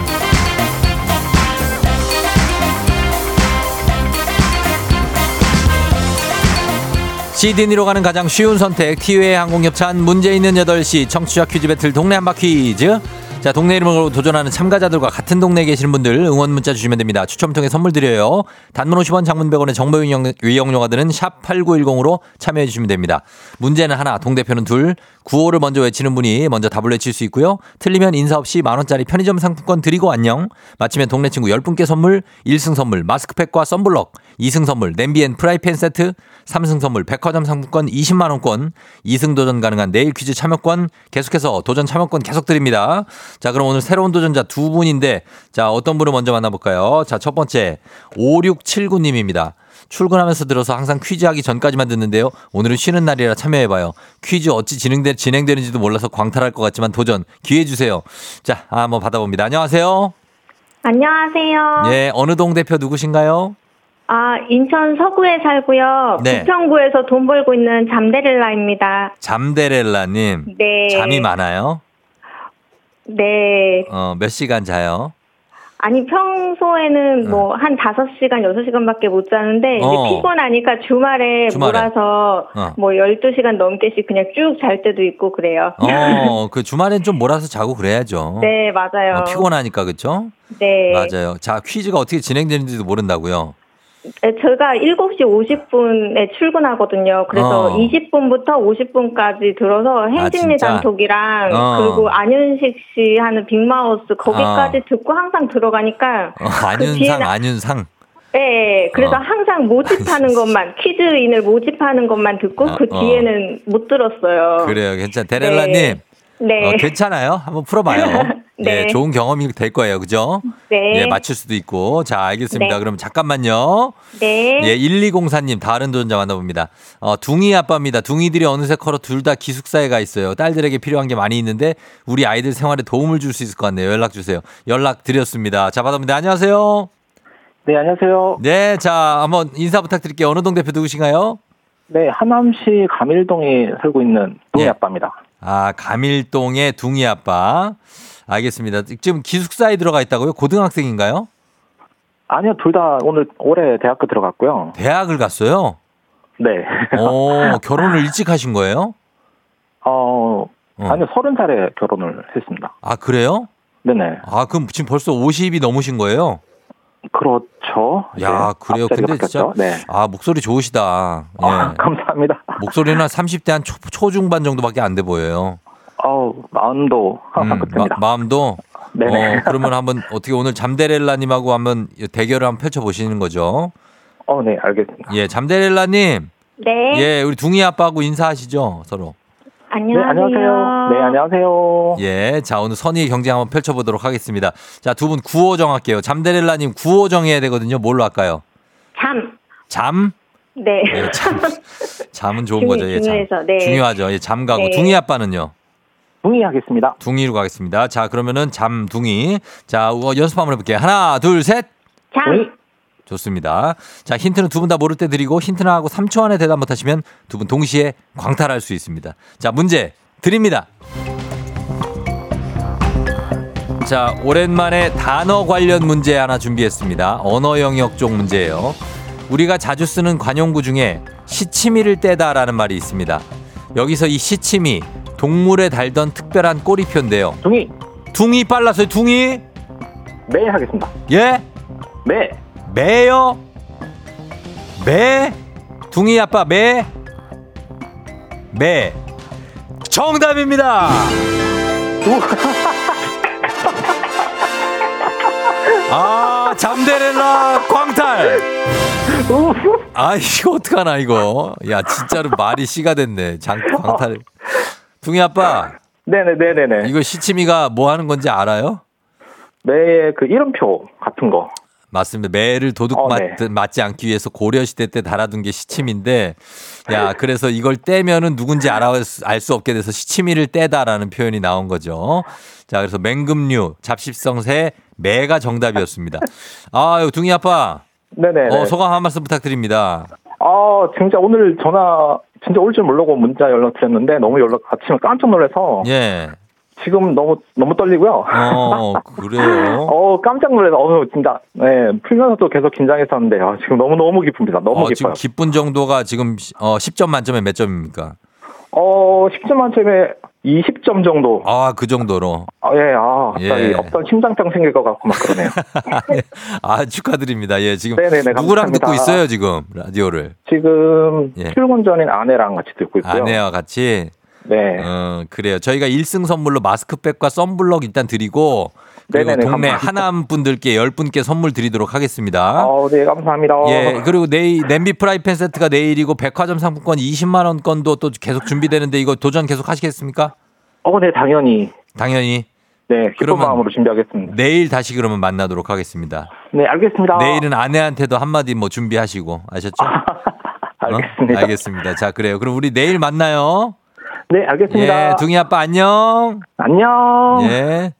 시드니로 가는 가장 쉬운 선택 티웨이 항공협찬 문제 있는 8시 청취자 퀴즈 배틀 동네 한바 퀴즈 자, 동네 이름으로 도전하는 참가자들과 같은 동네에 계시는 분들 응원 문자 주시면 됩니다. 추첨 통해 선물 드려요. 단문 50원 장문 100원의 정보 이용료가 드는 샵 8910으로 참여해 주시면 됩니다. 문제는 하나, 동대표는 둘. 구호를 먼저 외치는 분이 먼저 답을 외칠 수 있고요. 틀리면 인사 없이 만원짜리 편의점 상품권 드리고 안녕. 마치면 동네 친구 10분께 선물, 1승 선물 마스크팩과 썬블럭, 2승 선물 냄비 and 프라이팬 세트, 3승 선물 백화점 상품권 20만 원권, 2승 도전 가능한 내일 퀴즈 참여권 계속해서 도전 참여권 계속 드립니다. 자, 그럼 오늘 새로운 도전자 두 분인데, 자, 어떤 분을 먼저 만나 볼까요? 자, 첫 번째, 5679 님입니다. 출근하면서 들어서 항상 퀴즈 하기 전까지만 듣는데요. 오늘은 쉬는 날이라 참여해봐요. 퀴즈 어찌 진행되, 진행되는지도 몰라서 광탈할 것 같지만 도전 기회 주세요. 자, 한번 받아봅니다. 안녕하세요. 안녕하세요. 예, 어느 동 대표 누구신가요? 아, 인천 서구에 살고요. 네. 부평구에서 돈 벌고 있는 잠데렐라입니다. 잠데렐라님. 네. 잠이 많아요? 네. 어, 몇 시간 자요? 아니 평소에는 뭐한 5시간, 6시간밖에 못 자는데 어. 피곤하니까 주말에, 주말에. 몰아서 어. 뭐 12시간 넘게씩 그냥 쭉 잘 때도 있고 그래요. 어, 그 주말엔 좀 몰아서 자고 그래야죠. 네, 맞아요. 어, 피곤하니까 그렇죠? 네. 맞아요. 자, 퀴즈가 어떻게 진행되는지도 모른다고요. 네, 제가 7시 50분에 출근하거든요. 그래서 어. 20분부터 50분까지 들어서 행진리 아, 단톡이랑 어. 그리고 안윤식 씨 하는 빅마우스 거기까지 어. 듣고 항상 들어가니까 어, 안윤상 그 안윤상 네, 그래서 어. 항상 모집하는 것만 퀴즈인을 모집하는 것만 듣고 어, 그 뒤에는 못 들었어요. 그래요, 괜찮. 데렐라님. 네. 네. 괜찮아요. 한번 풀어봐요. 네. 네. 좋은 경험이 될 거예요. 그죠? 네. 예, 맞출 수도 있고. 자, 알겠습니다. 네. 그럼 잠깐만요. 네. 예, 1204님, 다른 도전자 만나봅니다. 어, 둥이 아빠입니다. 둥이들이 어느새 커서 둘다 기숙사에 가 있어요. 딸들에게 필요한 게 많이 있는데 우리 아이들 생활에 도움을 줄 수 있을 것 같네요. 연락 주세요. 연락 드렸습니다. 자, 받아봅니다. 안녕하세요. 네, 안녕하세요. 네, 자, 한번 인사 부탁드릴게요. 어느 동 대표 누구신가요? 네, 하남시 감일동에 살고 있는 둥이 예. 아빠입니다. 아, 감일동의 둥이 아빠. 알겠습니다. 지금 기숙사에 들어가 있다고요? 고등학생인가요? 아니요, 둘 다 오늘 올해 대학교 들어갔고요. 대학을 갔어요? 네. 오, 결혼을 일찍 하신 거예요? 어, 어. 아니요, 서른 살에 결혼을 했습니다. 아, 그래요? 네네. 아, 그럼 지금 벌써 50이 넘으신 거예요? 그렇죠. 야, 네, 그래요. 근데 진짜 네. 아, 목소리 좋으시다. 예. 아, 감사합니다. 목소리는 한 30대 한 초, 초중반 정도밖에 안 돼 보여요. 어우, 마음도 항상 음. 마, 음도 네네. 어, 그러면 한번 어떻게 오늘 잠데렐라님하고 한번 대결을 한번 펼쳐보시는 거죠? 어, 네, 알겠습니다. 예, 잠데렐라님. 네. 예, 우리 둥이 아빠하고 인사하시죠, 서로. 안녕하세요. 네, 안녕하세요. 네, 안녕하세요. 예, 자, 오늘 선의의 경쟁 한번 펼쳐보도록 하겠습니다. 자, 두 분 구호 정할게요. 잠데렐라님 구호 정해야 되거든요. 뭘로 할까요? 잠. 잠? 네. 예, 잠. 잠은 좋은 거죠. 예, 잠. 네. 중요하죠. 예, 잠 가고. 네. 둥이 아빠는요? 둥이 하겠습니다. 둥이로 가겠습니다. 자, 그러면은 잠둥이. 자, 연습 한번 해볼게요. 하나, 둘, 셋. 잠. 둥이. 좋습니다. 자, 힌트는 두 분 다 모를 때 드리고 힌트나 하고 3초 안에 대답 못하시면 두 분 동시에 광탈할 수 있습니다. 자, 문제 드립니다. 자, 오랜만에 단어 관련 문제 하나 준비했습니다. 언어 영역 쪽 문제예요. 우리가 자주 쓰는 관용구 중에 시치미를 떼다라는 말이 있습니다. 여기서 이 시치미 동물에 달던 특별한 꼬리표인데요. 둥이. 둥이 빨라서요. 둥이. 매 하겠습니다. 예? 매. 매요? 매? 둥이 아빠 매? 매. 정답입니다. 아, 잠데렐라 광탈. 아, 이거 어떡하나, 이거. 야, 진짜로 말이 씨가 됐네. 장, 광탈. 둥이 아빠. 네네 네네네. 이거 시치미가 뭐 하는 건지 알아요? 매의 그 이름표 같은 거. 맞습니다. 매를 도둑 어, 맞, 네. 맞지 않기 위해서 고려시대 때 달아둔 게 시치미인데, 야, 그래서 이걸 떼면은 누군지 알아, 알수 없게 돼서 시치미를 떼다라는 표현이 나온 거죠. 자, 그래서 맹금류, 잡식성새, 매가 정답이었습니다. 아, 둥이 아빠. 네네. 어, 소감 한 말씀 부탁드립니다. 아, 진짜 오늘 전화 진짜 올 줄 모르고 문자 연락 드렸는데 너무 연락 아침에 깜짝 놀라서 예. 지금 너무 너무 떨리고요. 어 그래요. 어 깜짝 놀라서 어 진짜 네 풀면서도 계속 긴장했었는데 아, 지금 너무 너무 기쁩니다. 너무 어, 기뻐요. 지금 기쁜 정도가 지금 어 10점 만점에 몇 점입니까? 어 10점 만점에 20점 정도. 아, 그 정도로. 아, 예, 아, 예. 어떤 심장병 생길 것 같고 막 그러네요. 아, 축하드립니다. 예, 지금 네네네, 누구랑 듣고 있어요, 지금 라디오를? 지금 예. 출근 전인 아내랑 같이 듣고 있고요. 아내와 같이 네. 어, 그래요. 저희가 1승 선물로 마스크팩과 썬블럭 일단 드리고 그리고 네네네, 동네 감사합니다. 하남 분들께 10분께 선물 드리도록 하겠습니다. 어, 네, 감사합니다. 예, 그리고 내일 냄비 프라이팬 세트가 내일이고 백화점 상품권 20만 원권도 또 계속 준비되는데 이거 도전 계속 하시겠습니까? 어, 네, 당연히. 당연히. 네, 기쁜 마음으로 준비하겠습니다. 내일 다시 그러면 만나도록 하겠습니다. 네, 알겠습니다. 내일은 아내한테도 한마디 뭐 준비하시고 아셨죠? 알겠습니다. 어? 알겠습니다. 자, 그래요. 그럼 우리 내일 만나요. 네, 알겠습니다. 예, 둥이 아빠 안녕. 안녕. 예.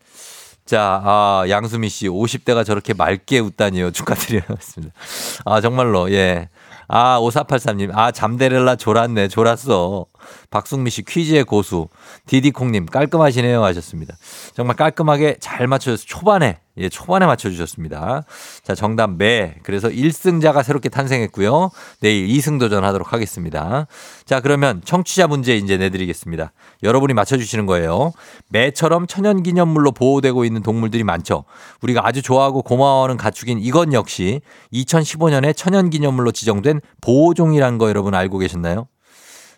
자, 아, 양수미 씨, 50대가 저렇게 맑게 웃다니요. 축하드리겠습니다. 아, 정말로, 예. 아, 5483님, 아, 잠데렐라 졸았네, 졸았어. 박승미 씨 퀴즈의 고수. 디디콩님 깔끔하시네요 하셨습니다. 정말 깔끔하게 잘 맞춰서 초반에 예, 초반에 맞춰주셨습니다. 자, 정답 매. 그래서 1승자가 새롭게 탄생했고요. 내일 2승 도전하도록 하겠습니다. 자, 그러면 청취자 문제 이제 내드리겠습니다. 여러분이 맞춰주시는 거예요. 매처럼 천연기념물로 보호되고 있는 동물들이 많죠. 우리가 아주 좋아하고 고마워하는 가축인 이건 역시 2015년에 천연기념물로 지정된 보호종이라는 거 여러분 알고 계셨나요?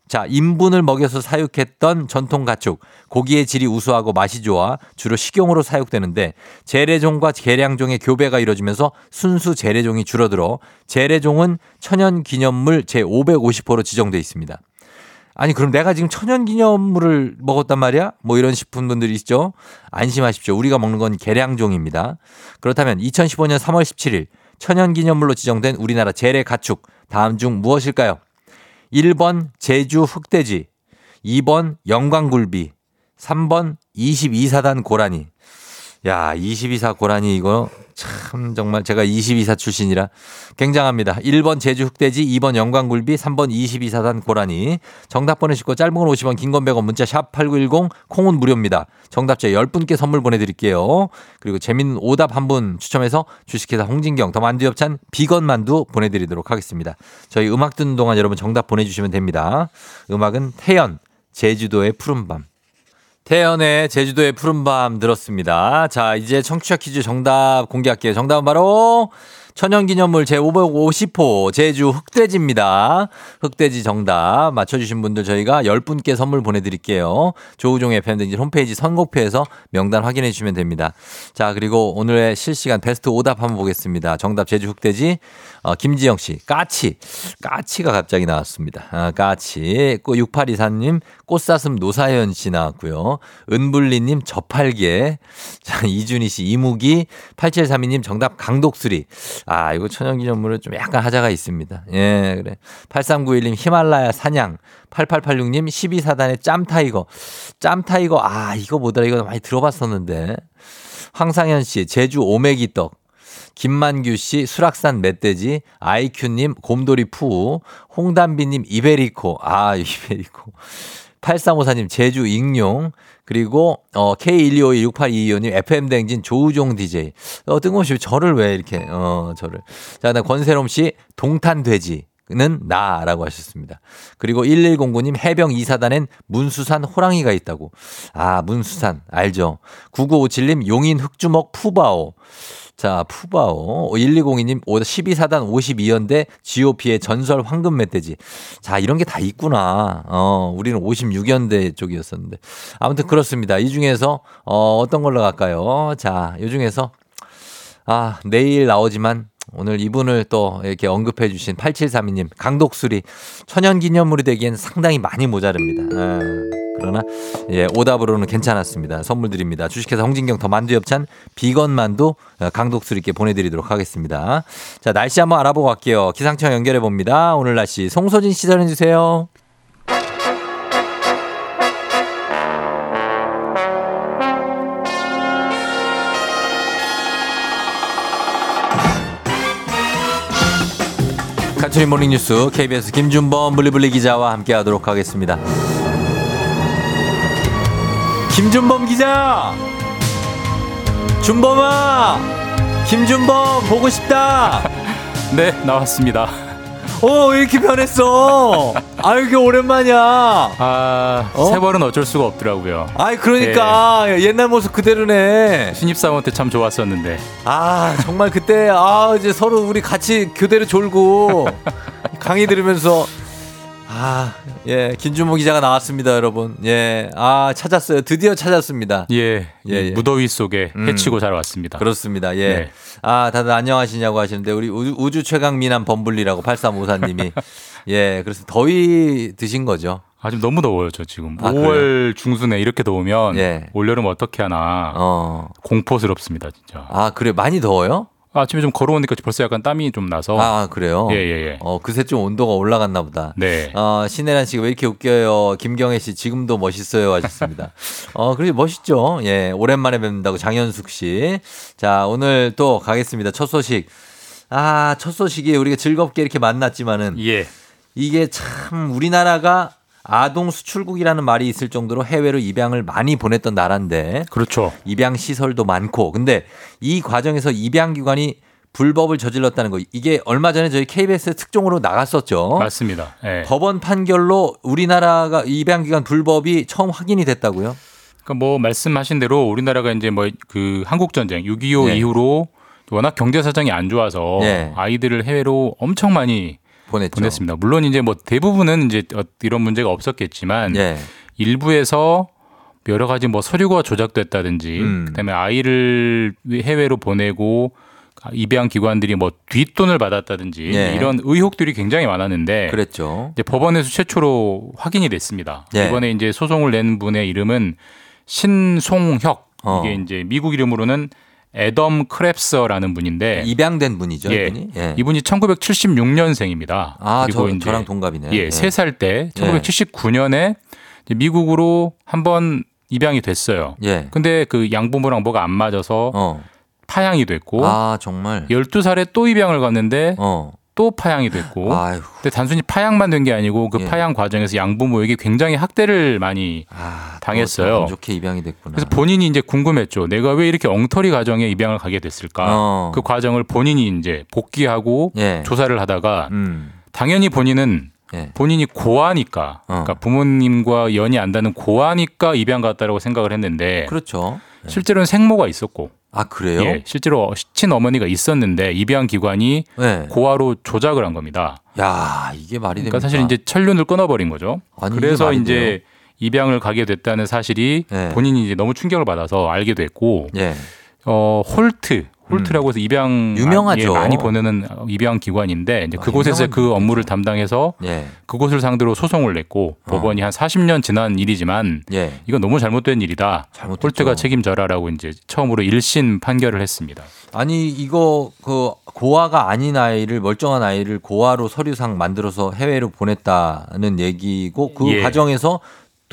자, 인분을 먹여서 사육했던 전통 가축. 고기의 질이 우수하고 맛이 좋아 주로 식용으로 사육되는데 재래종과 계량종의 교배가 이루어지면서 순수 재래종이 줄어들어 재래종은 천연 기념물 제550호로 지정돼 있습니다. 아니 그럼 내가 지금 천연 기념물을 먹었단 말이야? 뭐 이런 싶은 분들이 있죠. 안심하십시오. 우리가 먹는 건 계량종입니다. 그렇다면 2015년 3월 17일 천연 기념물로 지정된 우리나라 재래 가축 다음 중 무엇일까요? 1번 제주 흑돼지, 2번 영광굴비, 3번 22사단 고라니. 야, 22사 고라니 이거 참 정말 제가 22사 출신이라 굉장합니다. 1번 제주 흑돼지, 2번 영광굴비, 3번 22사단 고라니. 정답 보내시고 짧은 건 50원, 긴 건 100원, 문자 샵 8910, 콩은 무료입니다. 정답자 10분께 선물 보내드릴게요. 그리고 재밌는 오답 한 분 추첨해서 주식회사 홍진경 더 만두 엽찬 비건 만두 보내드리도록 하겠습니다. 저희 음악 듣는 동안 여러분 정답 보내주시면 됩니다. 음악은 태연, 제주도의 푸른밤. 태연의 제주도의 푸른밤 들었습니다. 자, 이제 청취자 퀴즈 정답 공개할게요. 정답은 바로 천연기념물 제550호 제주 흑돼지입니다. 흑돼지 정답 맞춰주신 분들 저희가 10분께 선물 보내드릴게요. 조우종의 팬데믹 홈페이지 선곡표에서 명단 확인해 주시면 됩니다. 자 그리고 오늘의 실시간 베스트 오답 한번 보겠습니다. 정답 제주 흑돼지 어, 김지영 씨 까치 까치가 갑자기 나왔습니다. 아, 까치 6824님 꽃사슴 노사연 씨 나왔고요. 은불리님 저팔계 자 이준희 씨 이무기 8732님 정답 강독수리 아, 이거 천연기념물은 좀 약간 하자가 있습니다. 예, 그래. 8391님 히말라야 사냥. 8886님 12사단의 짬타이거. 짬타이거, 아, 이거 뭐더라. 이거 많이 들어봤었는데. 황상현 씨, 제주 오메기 떡. 김만규 씨, 수락산 멧돼지, 아이큐님, 곰돌이 푸, 홍담비님, 이베리코. 아, 이베리코. 8354님, 제주 익룡, 그리고 어 K125168225님 FM 댕진 조우종 DJ. 어 뜬금없이 저를 왜 이렇게 어 저를. 자, 나 권세롬 씨 동탄 돼지. 는 나라고 하셨습니다. 그리고 1109님 해병 2사단엔 문수산 호랑이가 있다고. 아, 문수산. 알죠. 9957님 용인 흑주먹 푸바오. 자, 푸바오. 1202님 12사단 52연대 GOP의 전설 황금 멧돼지. 자, 이런 게 다 있구나. 어, 우리는 56연대 쪽이었었는데. 아무튼 그렇습니다. 이 중에서 어, 어떤 걸로 갈까요? 자, 이 중에서 아, 내일 나오지만 오늘 이분을 또 이렇게 언급해 주신 8732님 강독수리 천연 기념물이 되기엔 상당히 많이 모자릅니다. 아, 그러나 예, 오답으로는 괜찮았습니다. 선물 드립니다. 주식회사 홍진경 더 만두 엽찬 비건 만두 어, 강독수리께 보내드리도록 하겠습니다. 자 날씨 한번 알아보고 갈게요. 기상청 연결해 봅니다. 오늘 날씨 송소진 시 전해 주세요. 간추린 모닝뉴스 KBS 김준범 블리블리 기자와 함께하도록 하겠습니다. 김준범 기자! 준범아! 김준범 보고 싶다! 네, 나왔습니다. 어, 이렇게 변했어. 아, 이게 오랜만이야. 아, 어? 세월은 어쩔 수가 없더라고요. 아, 그러니까 네. 옛날 모습 그대로네. 신입사원 때 참 좋았었는데. 아, 정말 그때 아, 이제 서로 우리 같이 교대로 졸고 강의 들으면서 아, 예, 김준모 기자가 나왔습니다, 여러분. 예, 아, 찾았어요. 드디어 찾았습니다. 예, 예, 예. 무더위 속에 음. 해치고 잘 왔습니다. 그렇습니다. 예. 네. 아, 다들 안녕하시냐고 하시는데, 우리 우주 최강 미남 범블리라고 8354님이. 예, 그래서 더위 드신 거죠. 아, 좀 너무 더워요, 저 지금. 아, 5월 그래요? 중순에 이렇게 더우면 예. 올여름 어떻게 하나 어. 공포스럽습니다, 진짜. 아, 그래 많이 더워요? 아침에 좀 걸어오니까 벌써 약간 땀이 좀 나서. 아, 그래요? 예, 예, 예. 어, 그새 좀 온도가 올라갔나 보다. 네. 어, 신혜란 씨가 왜 이렇게 웃겨요? 김경혜 씨 지금도 멋있어요 하셨습니다. 어, 그래 멋있죠. 예, 오랜만에 뵙는다고 장현숙 씨. 자, 오늘 또 가겠습니다. 첫 소식. 아, 첫 소식이 우리가 즐겁게 이렇게 만났지만은. 예. 이게 참 우리나라가 아동 수출국이라는 말이 있을 정도로 해외로 입양을 많이 보냈던 나라인데. 그렇죠. 입양 시설도 많고. 근데 이 과정에서 입양 기관이 불법을 저질렀다는 거 이게 얼마 전에 저희 KBS 특종으로 나갔었죠. 맞습니다. 네. 법원 판결로 우리나라가 입양 기관 불법이 처음 확인이 됐다고요? 그러니까 뭐 말씀하신 대로 우리나라가 이제 뭐 그 한국 전쟁 6.25 네. 이후로 워낙 경제 사정이 안 좋아서 네. 아이들을 해외로 엄청 많이 보냈죠. 보냈습니다. 물론 이제 뭐 대부분은 이제 어, 이런 문제가 없었겠지만 네. 일부에서 여러 가지 뭐 서류가 조작됐다든지 음. 그다음에 아이를 해외로 보내고 입양 기관들이 뭐 뒷돈을 받았다든지 네. 이런 의혹들이 굉장히 많았는데 그랬죠. 이제 법원에서 최초로 확인이 됐습니다. 네. 이번에 이제 소송을 낸 분의 이름은 신송혁 어. 이게 이제 미국 이름으로는 에덤 크랩서라는 분인데 입양된 분이죠. 예, 이분이, 예. 이분이 1976년생입니다. 아, 그리고 저, 이제 저랑 동갑이네. 예, 예. 3살 때 1979년에 미국으로 한번 입양이 됐어요. 예. 근데 그 양부모랑 뭐가 안 맞아서 어. 파양이 됐고 아, 정말 12살에 또 입양을 갔는데 어. 또 파양이 됐고. 아유. 근데 단순히 파양만 된 게 아니고 그 예. 파양 과정에서 양부모에게 굉장히 학대를 많이 아, 당했어요. 안 좋게 입양이 됐구나. 그래서 본인이 이제 궁금했죠. 내가 왜 이렇게 엉터리 가정에 입양을 가게 됐을까? 어. 그 과정을 본인이 이제 복귀하고 예. 조사를 하다가 음. 당연히 본인은 예. 본인이 고아니까 어. 그러니까 부모님과 연이 안 닿는 고아니까 입양 갔다라고 생각을 했는데 그렇죠. 예. 실제로는 생모가 있었고 아 그래요? 예, 실제로 친어머니가 있었는데 입양 기관이 네. 고아로 조작을 한 겁니다. 야 이게 말이 됩니까? 그러니까 사실 이제 천륜을 끊어버린 거죠. 아니, 그래서 이제 돼요? 입양을 가게 됐다는 사실이 네. 본인이 이제 너무 충격을 받아서 알게 됐고 네. 어 홀트 홀트라고 해서 입양 유명하죠. 예, 많이 보내는 입양 기관인데 이제 아, 그곳에서 그 업무를 담당해서 예. 그곳을 상대로 소송을 냈고 어. 법원이 한 40년 지난 일이지만 예. 이건 너무 잘못된 일이다. 잘못했죠. 홀트가 책임져라라고 이제 처음으로 1심 판결을 했습니다. 아니 이거 그 고아가 아닌 아이를 멀쩡한 아이를 고아로 서류상 만들어서 해외로 보냈다는 얘기고 그 예. 과정에서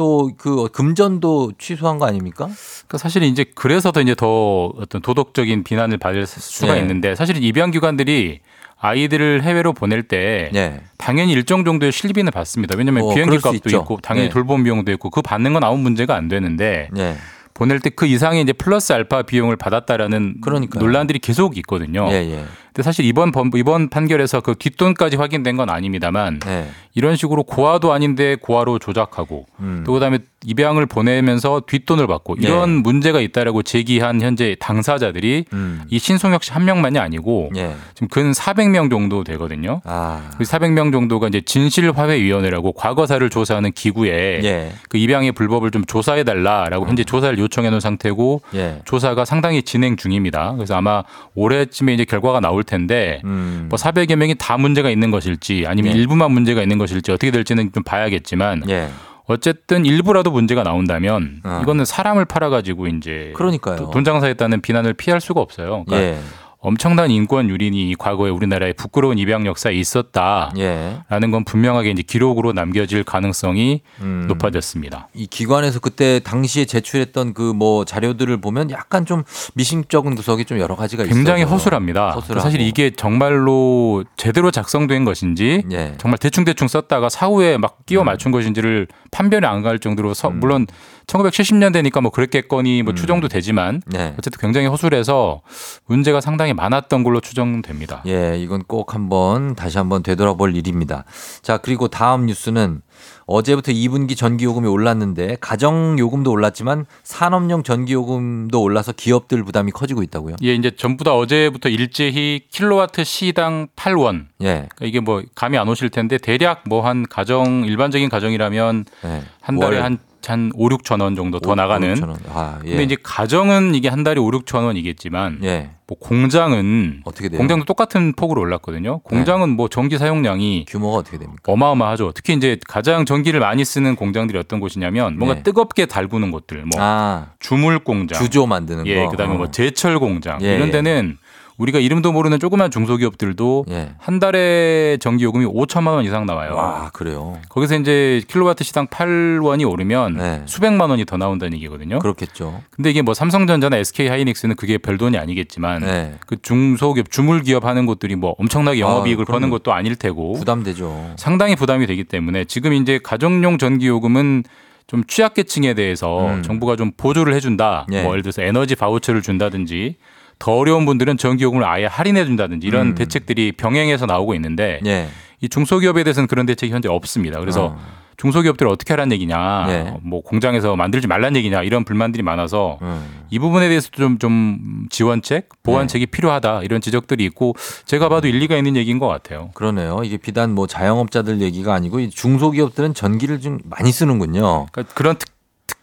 또 그 금전도 취소한 거 아닙니까? 그 사실 이제 그래서 더 이제 더 어떤 도덕적인 비난을 받을 수가 네. 있는데 사실 입양 기관들이 아이들을 해외로 보낼 때 네. 당연히 일정 정도의 실비는 받습니다. 왜냐하면 어, 비행기 값도 있고 당연히 네. 돌봄 비용도 있고 그 받는 건 아무 문제가 안 되는데 네. 보낼 때 그 이상의 이제 플러스 알파 비용을 받았다라는 그러니까요. 논란들이 계속 있거든요. 예, 예. 근데 사실 이번 이번 판결에서 그 뒷돈까지 확인된 건 아닙니다만 네. 이런 식으로 고아도 아닌데 고아로 조작하고 음. 또 그다음에 입양을 보내면서 뒷돈을 받고 네. 이런 네. 문제가 있다라고 제기한 현재 당사자들이 음. 이 신송혁 씨 한 명만이 아니고 네. 지금 근 400명 정도 되거든요. 아. 그 400명 정도가 이제 진실화해위원회라고 과거사를 조사하는 기구에 예. 그 입양의 불법을 좀 조사해 달라라고 현재 음. 조사를 요청해 놓은 상태고 예. 조사가 상당히 진행 중입니다. 그래서 아마 올해쯤에 이제 결과가 나올 나올 텐데 음. 뭐 400여 명이 다 문제가 있는 것일지 아니면 예. 일부만 문제가 있는 것일지 어떻게 될지는 좀 봐야겠지만 예. 어쨌든 일부라도 문제가 나온다면 어. 이거는 사람을 팔아가지고 이제 그러니까요. 돈 장사했다는 비난을 피할 수가 없어요. 그러니까 예. 엄청난 인권 유린이 과거에 우리나라에 부끄러운 입양 역사에 있었다라는 예. 건 분명하게 이제 기록으로 남겨질 가능성이 음. 높아졌습니다. 이 기관에서 그때 당시에 제출했던 그 뭐 자료들을 보면 약간 좀 미심쩍은 구석이 좀 여러 가지가 굉장히 있어요. 허술합니다. 허술하고. 사실 이게 정말로 제대로 작성된 것인지 예. 정말 대충 대충 썼다가 사후에 막 끼워 음. 맞춘 음. 것인지를 판별이 안 갈 정도로 서, 음. 물론 1970년대니까 뭐 그랬겠거니 뭐 음. 추정도 되지만 네. 어쨌든 굉장히 허술해서 문제가 상당히 많았던 걸로 추정됩니다. 예, 이건 꼭 한번 다시 한번 되돌아볼 일입니다. 자, 그리고 다음 뉴스는 어제부터 2분기 전기요금이 올랐는데 가정요금도 올랐지만 산업용 전기요금도 올라서 기업들 부담이 커지고 있다고요? 예, 이제 전부 다 어제부터 일제히 킬로와트 시당 8원. 예. 그러니까 이게 뭐 감이 안 오실 텐데 대략 뭐 한 가정 일반적인 가정이라면 예. 한 달에 한, 한 5, 6천 원 정도 더 5, 나가는. 5, 아, 예. 근데 이제 가정은 이게 한 달에 5, 6천 원이겠지만 예. 뭐 공장은 어떻게 돼요? 공장도 똑같은 폭으로 올랐거든요. 공장은 네. 뭐 전기 사용량이 규모가 어떻게 됩니까? 어마어마하죠. 특히 이제 가장 전기를 많이 쓰는 공장들이 어떤 곳이냐면 뭔가 네. 뜨겁게 달구는 곳들, 뭐 아, 주물 공장, 주조 만드는 예, 거, 그다음에 뭐 어. 뭐 제철 공장 예, 이런 예. 데는 우리가 이름도 모르는 조그만 중소기업들도 예. 한 달에 전기 요금이 5천만 원 이상 나와요. 와, 그래요. 거기서 이제 킬로와트 시당 8원이 오르면 네. 수백만 원이 더 나온다는 얘기거든요. 그렇겠죠. 근데 이게 뭐 삼성전자나 SK 하이닉스는 그게 별 돈이 아니겠지만 네. 그 중소기업 주물 기업 하는 곳들이 뭐 엄청나게 영업이익을 아, 버는 것도 아닐 테고 부담되죠. 상당히 부담이 되기 때문에 지금 이제 가정용 전기 요금은 좀 취약계층에 대해서 음. 정부가 좀 보조를 해준다. 예. 뭐 예를 들어서 에너지 바우처를 준다든지 더 어려운 분들은 전기요금을 아예 할인해 준다든지 이런 음. 대책들이 병행해서 나오고 있는데 예. 이 중소기업에 대해서는 그런 대책이 현재 없습니다. 그래서 어. 중소기업들을 어떻게 하라는 얘기냐, 네. 뭐 공장에서 만들지 말라는 얘기냐 이런 불만들이 많아서 음. 이 부분에 대해서도 좀, 좀 지원책, 보완책이 네. 필요하다 이런 지적들이 있고 제가 봐도 일리가 있는 얘기인 것 같아요. 그러네요. 이게 비단 뭐 자영업자들 얘기가 아니고 중소기업들은 전기를 좀 많이 쓰는군요. 그러니까 그런 특,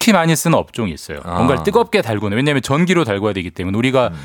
특히 많이 쓰는 업종이 있어요. 아. 뭔가를 뜨겁게 달구는 왜냐하면 전기로 달궈야 되기 때문에 우리가 음.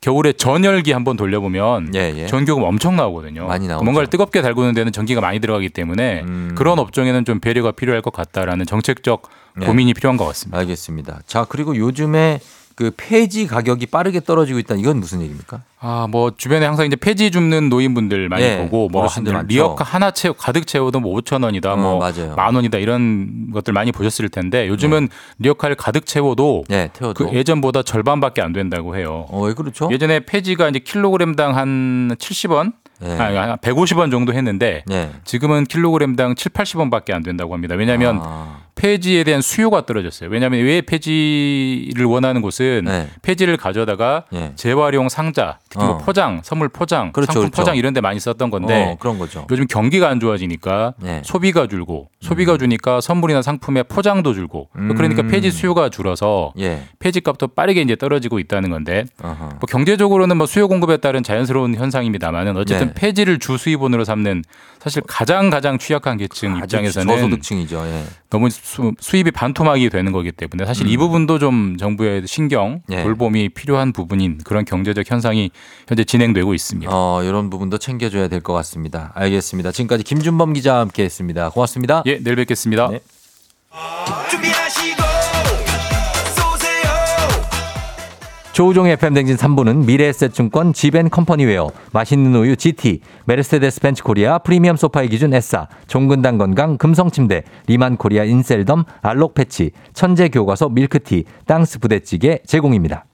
겨울에 전열기 한번 돌려보면 예, 예. 전기요금 엄청 나오거든요. 많이 나오죠. 뭔가를 뜨겁게 달구는 데는 전기가 많이 들어가기 때문에 음. 그런 업종에는 좀 배려가 필요할 것 같다라는 정책적 네. 고민이 필요한 것 같습니다. 알겠습니다. 자 그리고 요즘에 그 폐지 가격이 빠르게 떨어지고 있다. 이건 무슨 얘기입니까? 아, 뭐 주변에 항상 이제 폐지 줍는 노인분들 많이 네, 보고 뭐 리어카 하나 채우 가득 채워도 뭐 5천 원이다, 어, 뭐만 원이다 이런 것들 많이 보셨을 텐데 요즘은 네. 리어카를 가득 채워도 네, 그 예전보다 절반밖에 안 된다고 해요. 어, 왜 그렇죠? 예전에 폐지가 이제 킬로그램당 한 70원 네. 아, 150원 정도 했는데 네. 지금은 킬로그램당 7, 80원밖에 안 된다고 합니다. 왜냐하면 아. 폐지에 대한 수요가 떨어졌어요. 왜냐하면 왜 폐지를 원하는 곳은 네. 폐지를 가져다가 네. 재활용 상자, 특히 뭐 어. 뭐 포장, 선물 포장, 그렇죠, 상품 그렇죠. 포장 이런 데 많이 썼던 건데 어, 그런 거죠. 요즘 경기가 안 좋아지니까 네. 소비가 줄고 소비가 음. 주니까 선물이나 상품의 포장도 줄고 음. 그러니까 폐지 수요가 줄어서 예. 폐지 값도 빠르게 이제 떨어지고 있다는 건데 뭐 경제적으로는 뭐 수요 공급에 따른 자연스러운 현상입니다만은 어쨌든 네. 폐지를 주 수입원으로 삼는 사실 가장 가장 취약한 계층 입장에서는 저소득층이죠. 예. 너무 수, 입이 반토막이 되는 거기 때문에 사실 음. 이 부분도 좀 정부의 신경 예. 돌봄이 필요한 부분인 그런 경제적 현상이 현재 진행되고 있습니다. 어, 이런 부분도 챙겨줘야 될 것 같습니다. 알겠습니다. 지금까지 김준범 기자와 함께했습니다. 고맙습니다. 예, 내일 뵙겠습니다. 네. 조우종의 FM댕진 3부는 미래에셋증권 지벤컴퍼니웨어, 맛있는 우유 GT, 메르세데스 벤츠 코리아 프리미엄 소파의 기준 S사, 종근당 건강 금성침대, 리만 코리아 인셀덤, 알록 패치, 천재 교과서 밀크티, 땅스 부대찌개 제공입니다.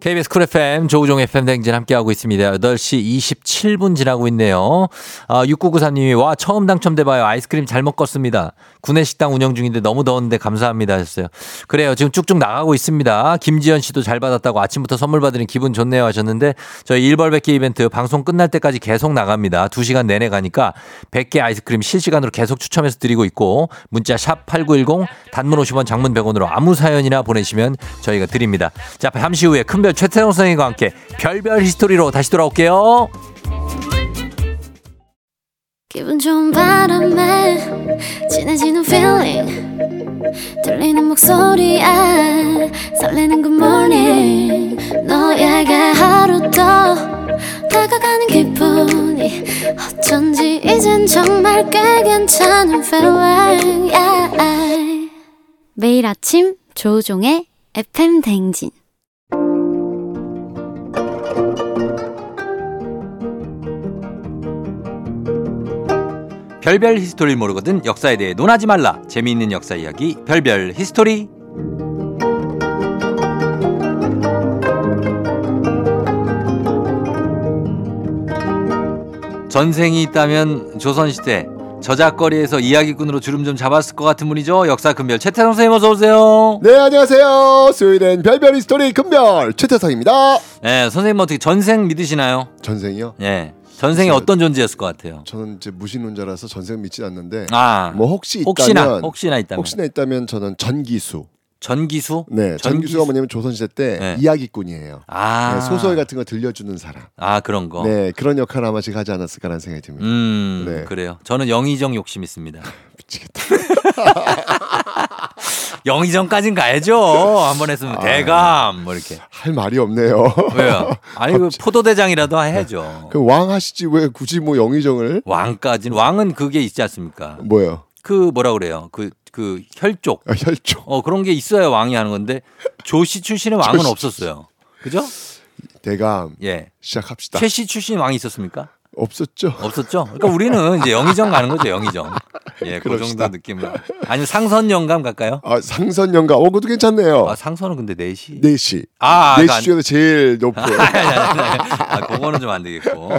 KBS 쿨 FM 조우종 FM 댕진 함께하고 있습니다. 8시 27분 지나고 있네요. 아, 6993님이 와 처음 당첨돼봐요. 아이스크림 잘 먹었습니다. 구내식당 운영 중인데 너무 더운데 감사합니다 하셨어요. 그래요. 지금 쭉쭉 나가고 있습니다. 김지연 씨도 잘 받았다고 아침부터 선물 받으니 기분 좋네요 하셨는데 저희 1벌 100개 이벤트 방송 끝날 때까지 계속 나갑니다. 2시간 내내 가니까 100개 아이스크림 실시간으로 계속 추첨해서 드리고 있고 문자 샵 8910 단문 50원 장문 100원으로 아무 사연이나 보내시면 저희가 드립니다. 자 잠시 후에 큰별 별별 최태성 선생님과 함께 별별 히스토리로 다시 돌아올게요. 기분 좋은 바람에 진해지는 feeling 들리는 목소리에 설레는 good morning 너에게 하루 더 다가가는 기분이 어쩐지 이젠 정말 꽤 괜찮은 feeling yeah. 매일 아침 조우종의 FM 댕진 별별 히스토리를 모르거든 역사에 대해 논하지 말라. 재미있는 역사 이야기 별별 히스토리. 전생이 있다면 조선시대 저잣거리에서 이야기꾼으로 주름 좀 잡았을 것 같은 분이죠. 역사 큰별 최태성 선생님 어서 오세요. 네 안녕하세요. 수요일엔 별별 히스토리 큰별 최태성입니다. 네 선생님 어떻게 전생 믿으시나요? 전생이요? 네. 전생에 어떤 존재였을 것 같아요? 저는 이제 무신론자라서 전생 믿지 않는데 아, 뭐 혹시 있다면 혹시나 혹시나 있다면 혹시나 있다면 저는 전기수 전기수? 네, 전기수? 전기수 가 뭐냐면 조선시대 때 네. 이야기꾼이에요. 아. 네, 소설 같은 거 들려주는 사람. 아 그런 거. 네, 그런 역할 아마 제가 하지 않았을까라는 생각이 듭니다. 음, 네. 그래요. 저는 영의정 욕심 있습니다. 미치겠다. 영의정까진 가야죠. 한번 했으면 아, 대감 뭐 이렇게. 할 말이 없네요. 왜요? 아니 그 포도대장이라도 해야죠. 그 왕 하시지 왜 굳이 뭐 영의정을? 왕까지는 왕은 그게 있지 않습니까? 뭐요? 그 뭐라 그래요? 그 그 혈족. 아, 혈족. 어 그런 게 있어야 왕이 하는 건데 조씨 출신의 왕은 조씨. 없었어요. 그죠? 대감 예. 시작합시다. 최씨 출신 왕이 있었습니까? 없었죠. 없었죠. 그러니까 우리는 이제 영의정 가는 거죠, 영의정. 예, 그 정도 느낌으로. 아니면 상선 영감 갈까요? 아, 상선 영감. 어, 그것도 괜찮네요. 아, 상선은 근데 4시. 4시. 아, 4시 아, 중에서 제일 높고. 아, 그거는 좀 안 되겠고.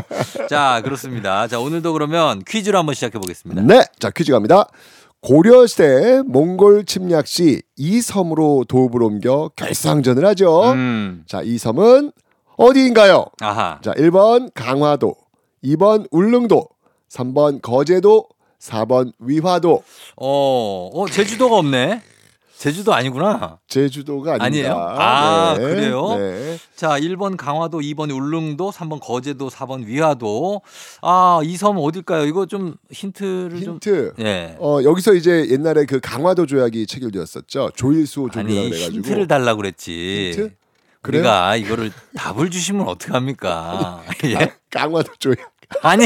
자, 그렇습니다. 자, 오늘도 그러면 퀴즈로 한번 시작해 보겠습니다. 네. 자, 퀴즈 갑니다. 고려시대 몽골 침략 시 이 섬으로 도읍을 옮겨 결상전을 하죠. 음. 자, 이 섬은 어디인가요? 아하. 자, 1번 강화도, 2번 울릉도, 3번 거제도, 4번 위화도. 어, 어 제주도가 없네. 제주도 아니구나. 제주도가 아닙니다. 아니에요? 아, 네. 그래요? 네. 자, 1번 강화도, 2번 울릉도, 3번 거제도, 4번 위화도. 아, 이 섬 어딜까요? 이거 좀 힌트를 힌트. 좀 예. 어, 여기서 이제 옛날에 그 강화도 조약이 체결되었었죠. 조일수 조약이라 가지고 힌트를 달라고 그랬지. 힌트? 그래요? 우리가 이거를 답을 주시면 어떡합니까? 예? 강화도 조약. 아니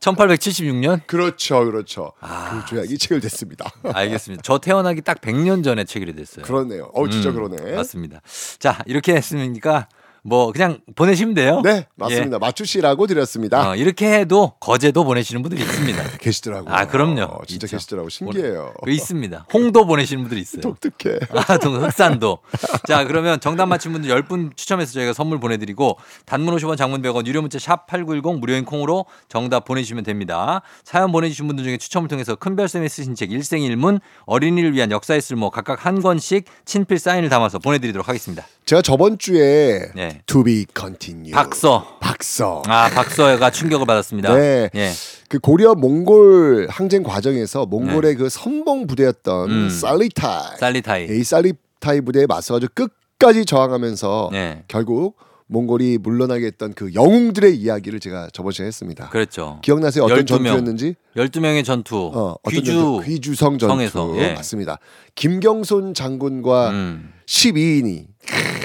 1876년? 그렇죠, 그렇죠. 아, 그 조약이 체결됐습니다. 알겠습니다. 저 태어나기 딱 100년 전에 체결이 됐어요. 그렇네요. 어, 진짜 음, 그러네. 맞습니다. 자, 이렇게 했으니까 뭐 그냥 보내시면 돼요. 네, 맞습니다. 예. 맞추시라고 드렸습니다. 어, 이렇게 해도 거제도 보내시는 분들이 있습니다. 계시더라고요. 아, 그럼요. 어, 진짜 있죠. 계시더라고. 신기해요. 그 있습니다. 홍도 보내시는 분들이 있어요. 독특해. 아, 흑산도. 자, 그러면 정답 맞힌 분들 10분 추첨해서 저희가 선물 보내 드리고 단문 50원 장문 100원 유료 문자 샵 8910 무료인 콩으로 정답 보내 주시면 됩니다. 사연 보내 주신 분들 중에 추첨을 통해서 큰별쌤이 쓰신 책 일생일문 어린이를 위한 역사의 쓸모 각각 한 권씩 친필 사인을 담아서 보내 드리도록 하겠습니다. 제가 저번 주에 네. To be continue. 박서. 박서. 아, 박서가 충격을 받았습니다. 네. 예. 그 고려 몽골 항쟁 과정에서 몽골의 네. 그 선봉 부대였던 음. 살리타이. 살리타이. 이 살리타이 부대에 맞서가지고 끝까지 저항하면서 네. 결국 몽골이 물러나게 했던 그 영웅들의 이야기를 제가 저번 시간에 했습니다. 그렇죠. 기억나세요? 어떤 12명, 전투였는지? 12명의 전투. 어, 귀주 전투? 귀주성 전투. 성에서, 예. 맞습니다. 김경손 장군과 음. 12인이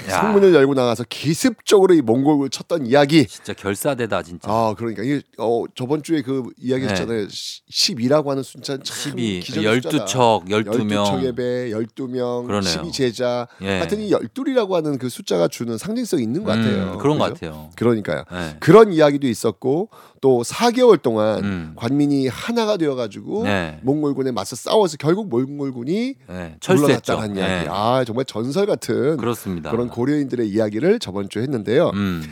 성문을 열고 나가서 기습적으로 이 몽골을 쳤던 이야기. 진짜 결사대다 진짜. 아 그러니까 이 어, 저번 주에 그 이야기 했잖아요. 네. 10이라고 하는 숫자 참 12, 기적 12척, 12명. 12척의 배, 12명, 그러네요. 12 제자. 예. 하여튼 이 12이라고 하는 그 숫자가 주는 상징성이 있는 것 음, 같아요. 음, 그런 그죠? 것 같아요. 그러니까요. 네. 그런 이야기도 있었고 또 4개월 동안 음. 관민이 하나가 되어 가지고 네. 몽골군에 맞서 싸워서 결국 몽골군이 네. 철수했다는 네. 이야기. 아, 정말 전설 같은 그렇습니다. 그런 고려인들의 이야기를 저번 주에 했는데요. 음.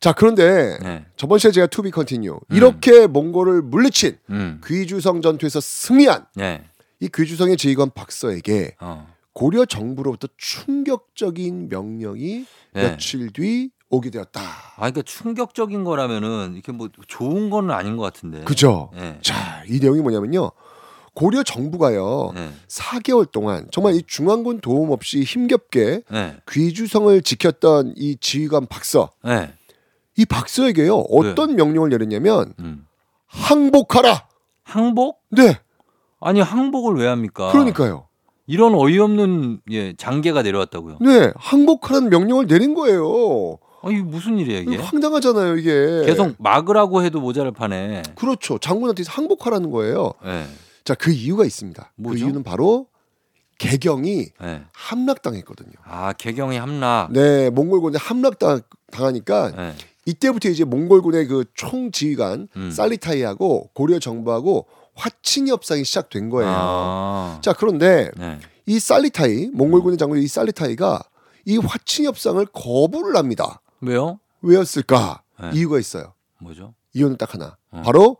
자 그런데 네. 저번 시간에 제가 to be continue 음. 이렇게 몽골을 물리친 음. 귀주성 전투에서 승리한 네. 이 귀주성의 지휘관 박서에게 어. 고려 정부로부터 충격적인 명령이 네. 며칠 뒤 오게 되었다. 아, 그러니까 충격적인 거라면은 이렇게 뭐 좋은 거는 아닌 것 같은데. 그죠. 네. 자, 이 내용이 뭐냐면요. 고려 정부가요 네. 4개월 동안 정말 이 중앙군 도움 없이 힘겹게 네. 귀주성을 지켰던 이 지휘관 박서 네. 이 박서에게요 어떤 명령을 내렸냐면 음. 항복하라. 항복? 네. 아니 항복을 왜 합니까? 그러니까요. 이런 어이없는 예, 장계가 내려왔다고요. 네, 항복하라는 명령을 내린 거예요. 아, 이 무슨 일이에요, 이게? 황당하잖아요, 이게. 계속 막으라고 해도 모자랄 판에. 그렇죠. 장군한테 항복하라는 거예요. 네. 자, 그 이유가 있습니다. 그 뭐죠? 그 이유는 바로 개경이 네. 함락당했거든요. 아, 개경이 함락. 네, 몽골군에 함락당 당하니까 네. 이때부터 이제 몽골군의 그 총지휘관 음. 살리타이하고 고려 정부하고 화친이 협상이 시작된 거예요. 아. 자, 그런데 네. 이 살리타이 몽골군의 장군 이 살리타이가 이 화친이 협상을 거부를 합니다. 왜요? 왜였을까? 네. 이유가 있어요. 뭐죠? 이유는 딱 하나. 어. 바로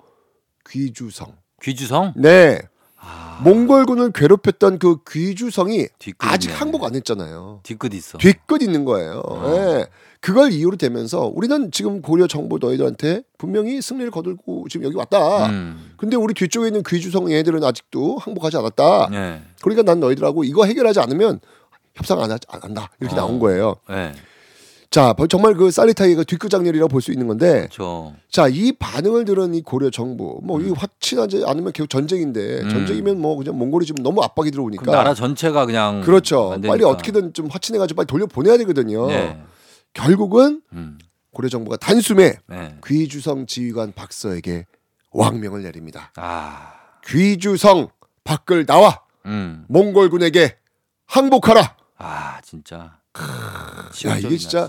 귀주성. 귀주성? 네. 아... 몽골군을 괴롭혔던 그 귀주성이 아직 항복 안 했잖아요. 뒤끝 있어. 뒤끝 있는 거예요. 어. 네. 그걸 이유로 되면서 우리는 지금 고려 정부 너희들한테 분명히 승리를 거들고 지금 여기 왔다. 음. 근데 우리 뒤쪽에 있는 귀주성 애들은 아직도 항복하지 않았다. 네. 그러니까 난 너희들하고 이거 해결하지 않으면 협상 안, 하, 안 한다. 이렇게 어. 나온 거예요. 네. 자, 정말 그 살리타이가 뒷끝장렬이라고 볼 수 있는 건데. 그렇죠. 자, 이 반응을 들은 이 고려 정부, 뭐이 음. 확친하지 않으면 계속 전쟁인데 음. 전쟁이면 뭐 그냥 몽골이 지금 너무 압박이 들어오니까. 나라 전체가 그냥 그렇죠. 빨리 어떻게든 좀 확친해가지고 빨리 돌려 보내야 되거든요. 네. 결국은 음. 고려 정부가 단숨에 네. 귀주성 지휘관 박서에게 왕명을 내립니다. 아. 귀주성 밖을 나와 음. 몽골군에게 항복하라. 아 진짜. 야 이게 진짜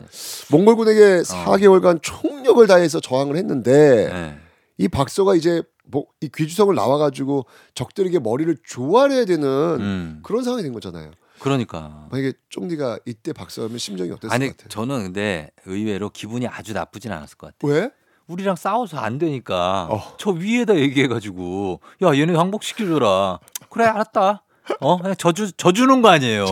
몽골군에게 어. 4개월간 총력을 다해서 저항을 했는데 네. 이 박서가 이제 뭐 이 귀주성을 나와가지고 적들에게 머리를 조아려야 되는 음. 그런 상황이 된 거잖아요. 그러니까 만약에 쫑디가 이때 박서하면 심정이 어땠을 아니, 것 같아요? 저는 근데 의외로 기분이 아주 나쁘진 않았을 것 같아요. 왜? 우리랑 싸워서 안 되니까 어. 저 위에다 얘기해가지고 야 얘네 항복시켜줘라. 그래 알았다. 어 그냥 져주 져주는 거 아니에요.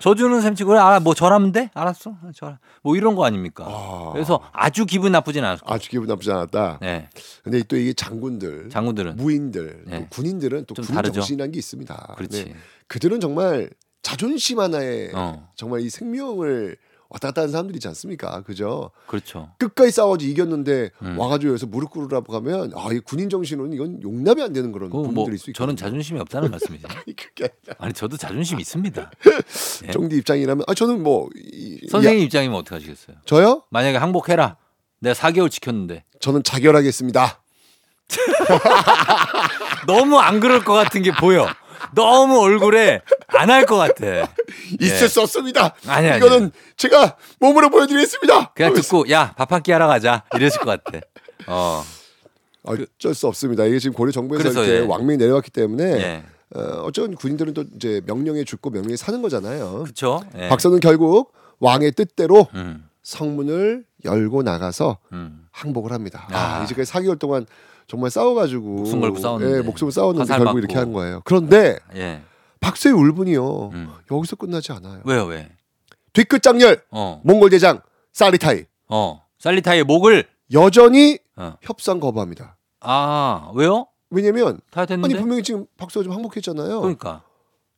져주는 셈치 그래 아뭐 절하면 돼 알았어 절뭐 이런 거 아닙니까? 아. 그래서 아주 기분 나쁘진 않았어. 아주 기분 나쁘지 않았다. 네. 근데 또 이게 장군들, 장군들은 무인들, 네. 군인들은 또 다르죠? 정신이라는 게 있습니다. 그렇지. 네. 그들은 정말 자존심 하나에 어. 정말 이 생명을 왔다 갔다 하는 사람들이지 않습니까? 그죠? 그렇죠. 끝까지 싸워서 이겼는데 음. 와가지고 여기서 무릎 꿇으라고 하면 아, 이 군인 정신은 이건 용납이 안 되는 그런 뭐 부분들이 있수 있고. 저는 자존심이 없다는 말씀이죠. 아니, 그게 아니 저도 자존심 있습니다. 네. 정디 입장이라면 아 저는 뭐 이, 선생님 야, 입장이면 어떻게 하시겠어요? 저요? 만약에 항복해라. 내가 4개월 지켰는데. 저는 자결하겠습니다. 너무 안 그럴 것 같은 게 보여. 너무 얼굴에 안 할 것 같아. 있을 네. 수 없습니다. 아니, 아니. 이거는 제가 몸으로 보여드리겠습니다. 그냥 듣고 야 밥 한 끼 하러 가자 이랬을 것 같아. 어. 어쩔 수 없습니다. 이게 지금 고려 정부에서 그래서, 이렇게 예. 왕명이 내려왔기 때문에 예. 어, 어쩌면 군인들은 또 이제 명령에 죽고 명령에 사는 거잖아요. 그렇죠. 예. 박사는 결국 왕의 뜻대로 음. 성문을 열고 나가서 음. 항복을 합니다. 아, 아 이제까지 4개월 동안 정말 싸워가지고 목숨 걸고 싸웠는데 예, 목숨을 싸웠는데 결국 받고. 이렇게 한 거예요. 그런데 예. 박수의 울분이요 음. 여기서 끝나지 않아요. 왜요 왜? 뒤끝 장렬 어. 몽골 대장 사리타이 어 살리타이의 목을 여전히 어. 협상 거부합니다. 아 왜요? 왜냐면 아니 분명히 지금 박수가 좀 항복했잖아요. 그러니까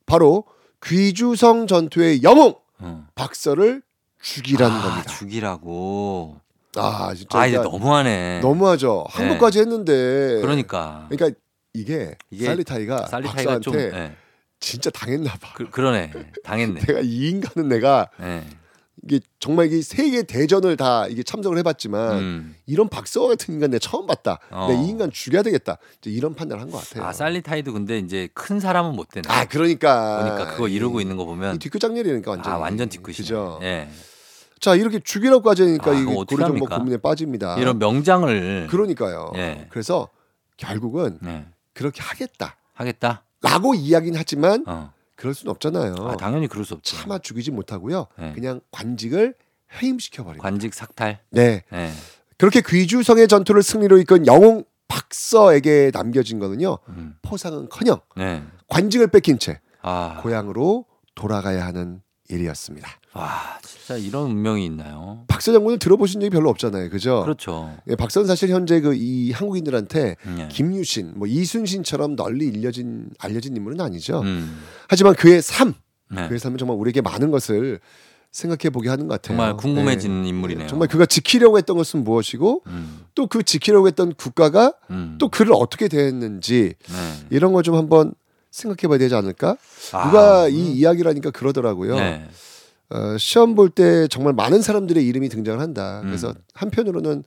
바로 귀주성 전투의 영웅 어. 박서를 죽이라는 아, 겁니다. 죽이라고. 아 진짜. 아 이제 너무하네. 너무하죠. 네. 한국까지 했는데. 그러니까. 그러니까 이게, 이게 살리타이가 살리타이가 좀 네. 진짜 당했나 봐. 그, 러네 당했네. 내가 이 인간은 내가 네. 이게 정말 이게 세계 대전을 다 이게 참석을 해봤지만 음. 이런 박서와 같은 인간 내가 처음 봤다. 어. 내이 인간 죽여야 되겠다. 이제 이런 판단을 한 것 같아요. 아 살리타이도 근데 이제 큰 사람은 못 되네. 아 그러니까. 그러니까 그거 이루고 있는 거 보면 뒷끝장렬이니까 완전. 아 완전 뒷끝이죠. 예. 자 이렇게 죽이라고까지 하니까 아, 이게 고려정보 고민에 빠집니다. 이런 명장을 그러니까요. 예. 그래서 결국은 예. 그렇게 하겠다. 하겠다. 라고 이야기는 하지만 어. 그럴 수는 없잖아요. 아, 당연히 그럴 수 없죠. 차마 죽이지 못하고요. 예. 그냥 관직을 해임시켜 버립니다. 관직 삭탈. 네. 예. 그렇게 귀주성의 전투를 승리로 이끈 영웅 박서에게 남겨진 거는요. 음. 포상은커녕 네. 관직을 뺏긴 채 아. 고향으로 돌아가야 하는 일이었습니다. 와, 진짜 이런 운명이 있나요? 박 사 장군을 들어보신 적이 별로 없잖아요, 그죠? 그렇죠. 예, 박사는 사실 현재 그 이 한국인들한테 네. 김유신, 뭐 이순신처럼 널리 알려진 알려진 인물은 아니죠. 음. 하지만 그의 삶, 네. 그의 삶은 정말 우리에게 많은 것을 생각해 보게 하는 것 같아요. 정말 궁금해지는 네. 인물이네요. 정말 그가 지키려고 했던 것은 무엇이고 음. 또그 지키려고 했던 국가가 음. 또 그를 어떻게 대했는지 네. 이런 걸 좀 한번 생각해 봐야 되지 않을까? 아, 누가 이 음. 이야기를 하니까 그러더라고요. 네. 어, 시험 볼 때 정말 많은 사람들의 이름이 등장을 한다. 음. 그래서 한편으로는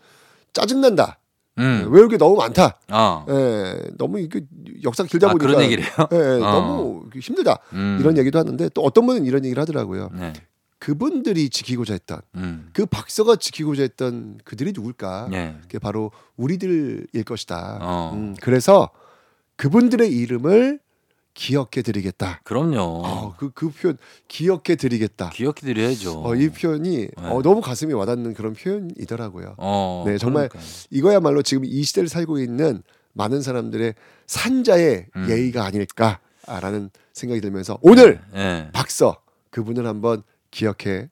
짜증난다. 음. 왜 이렇게 너무 많다. 어. 예, 너무 이게 역사 길다 아, 보니까 그런 얘기래요. 예, 어. 너무 힘들다. 음. 이런 얘기도 하는데 또 어떤 분은 이런 얘기를 하더라고요. 네. 그분들이 지키고자 했던 음. 그 박서가 지키고자 했던 그들이 누굴까? 네. 그게 바로 우리들일 것이다. 어. 음, 그래서 그분들의 이름을 기억해 드리겠다. 그럼요. 어, 그, 그 표현, 기억해 드리겠다. 기억해 드려야죠. 어, 이 표현이 네. 어, 너무 가슴이 와닿는 그런 표현이더라고요. 어, 네, 정말 그러니까요. 이거야말로 지금 이 시대를 살고 있는 많은 사람들의 산자의 음. 예의가 아닐까라는 생각이 들면서 오늘 네. 네. 박서 그분을 한번 기억해